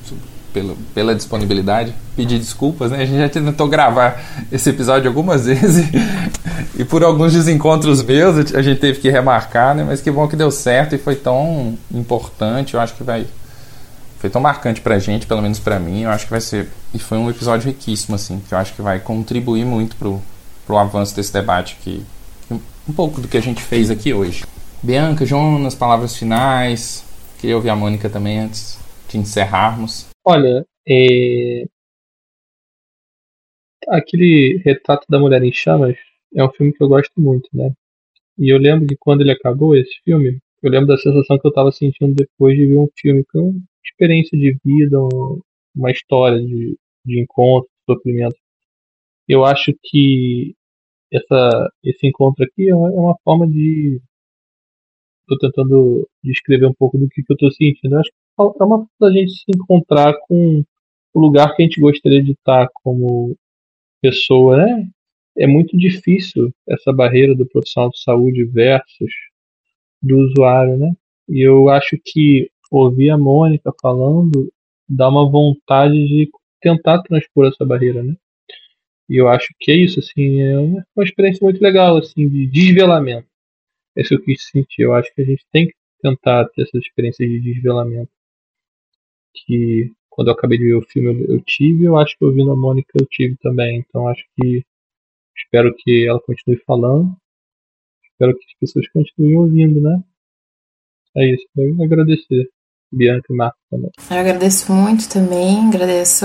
pela, pela disponibilidade. Pedir desculpas, né? A gente já tentou gravar esse episódio algumas *laughs* vezes e, e por alguns desencontros meus a gente teve que remarcar, né? Mas que bom que deu certo e foi tão importante. Eu acho que vai foi tão marcante pra gente, pelo menos pra mim. Eu acho que vai ser e foi um episódio riquíssimo assim, que eu acho que vai contribuir muito pro, pro avanço desse debate que um pouco do que a gente fez aqui hoje. Bianca, Jonas, palavras finais. Queria ouvir a Mônica também antes de encerrarmos. Olha, é... aquele Retrato da Mulher em Chamas é um filme que eu gosto muito, né? E eu lembro que quando ele acabou, esse filme, eu lembro da sensação que eu estava sentindo depois de ver um filme com uma experiência de vida, uma história de, de encontro, de sofrimento. Eu acho que essa, esse encontro aqui é uma é forma de estou tentando descrever um pouco do que, que eu estou sentindo. Eu acho que é uma forma da gente se encontrar com o lugar que a gente gostaria de estar como pessoa, né? é muito difícil essa barreira do profissional de saúde versus do usuário, né? E eu acho que ouvir a Mônica falando dá uma vontade de tentar transpor essa barreira, né? E eu acho que é isso, assim, é uma experiência muito legal, assim, de desvelamento. É isso que eu quis sentir. Eu acho que a gente tem que tentar ter essas experiências de desvelamento. Que quando eu acabei de ver o filme eu, eu tive, eu acho que ouvindo a Mônica eu tive também. Então acho que espero que ela continue falando. Espero que as pessoas continuem ouvindo, né? É isso. Eu agradecer. Bianca e Marcos também. Eu agradeço muito também, agradeço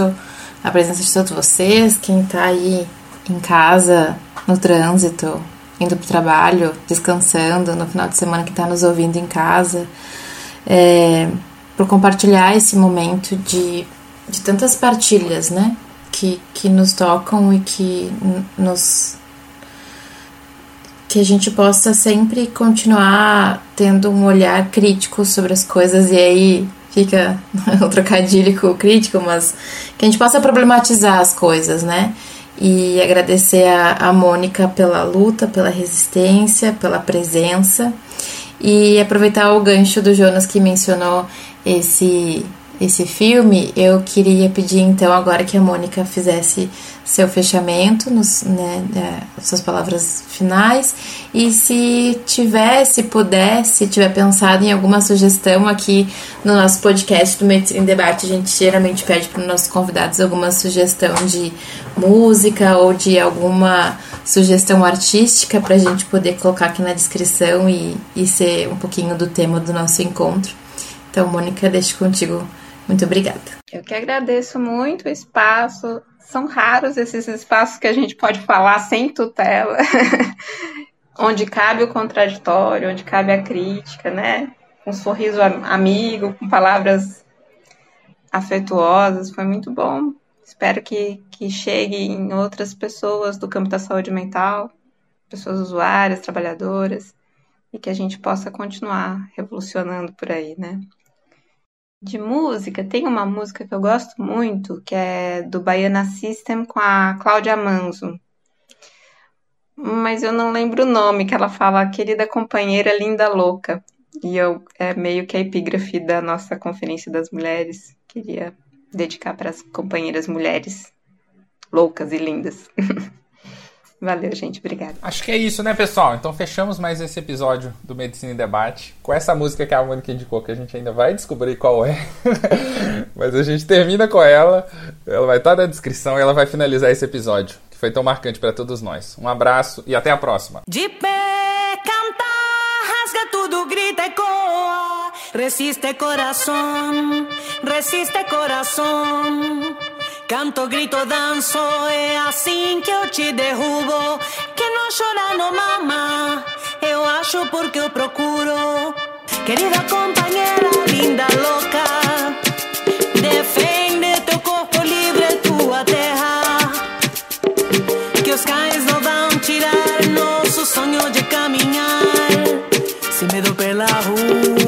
a presença de todos vocês, quem está aí em casa, no trânsito, indo para o trabalho, descansando, no final de semana que está nos ouvindo em casa, é, por compartilhar esse momento de, de tantas partilhas, né? Que, que nos tocam e que nos que a gente possa sempre continuar tendo um olhar crítico sobre as coisas e aí fica *laughs* o trocadilho crítico, mas que a gente possa problematizar as coisas, né? E agradecer a, a Mônica pela luta, pela resistência, pela presença. E aproveitar o gancho do Jonas que mencionou esse esse filme, eu queria pedir então agora que a Mônica fizesse seu fechamento, nos, né, suas palavras finais, e se tivesse, pudesse, tiver pensado em alguma sugestão aqui no nosso podcast do Medicina em Debate, a gente geralmente pede para os nossos convidados alguma sugestão de música ou de alguma sugestão artística para a gente poder colocar aqui na descrição e, e ser um pouquinho do tema do nosso encontro. Então, Mônica, deixo contigo muito obrigada. Eu que agradeço muito o espaço. São raros esses espaços que a gente pode falar sem tutela, *laughs* onde cabe o contraditório, onde cabe a crítica, né? Um sorriso amigo, com palavras afetuosas. Foi muito bom. Espero que, que chegue em outras pessoas do campo da saúde mental, pessoas usuárias, trabalhadoras, e que a gente possa continuar revolucionando por aí, né? De música, tem uma música que eu gosto muito, que é do Baiana System com a Cláudia Manzo. Mas eu não lembro o nome, que ela fala Querida Companheira Linda Louca. E eu é meio que a epígrafe da nossa Conferência das Mulheres. Queria dedicar para as companheiras mulheres loucas e lindas. *laughs* Valeu, gente. Obrigada. Acho que é isso, né, pessoal? Então fechamos mais esse episódio do Medicina em Debate com essa música que a Mônica indicou, que a gente ainda vai descobrir qual é. *laughs* Mas a gente termina com ela. Ela vai estar na descrição e ela vai finalizar esse episódio, que foi tão marcante para todos nós. Um abraço e até a próxima. De pé, canta, rasga tudo, grita e coa. Resiste coração, resiste coração. Canto, grito, danço, é assim que eu te derrubo. Que não chora, não mama. Eu acho porque eu procuro. Querida companheira, linda, louca. Defende teu corpo livre, tua terra. Que os cães não vão tirar nosso sonho de caminhar. Se medo pela rua.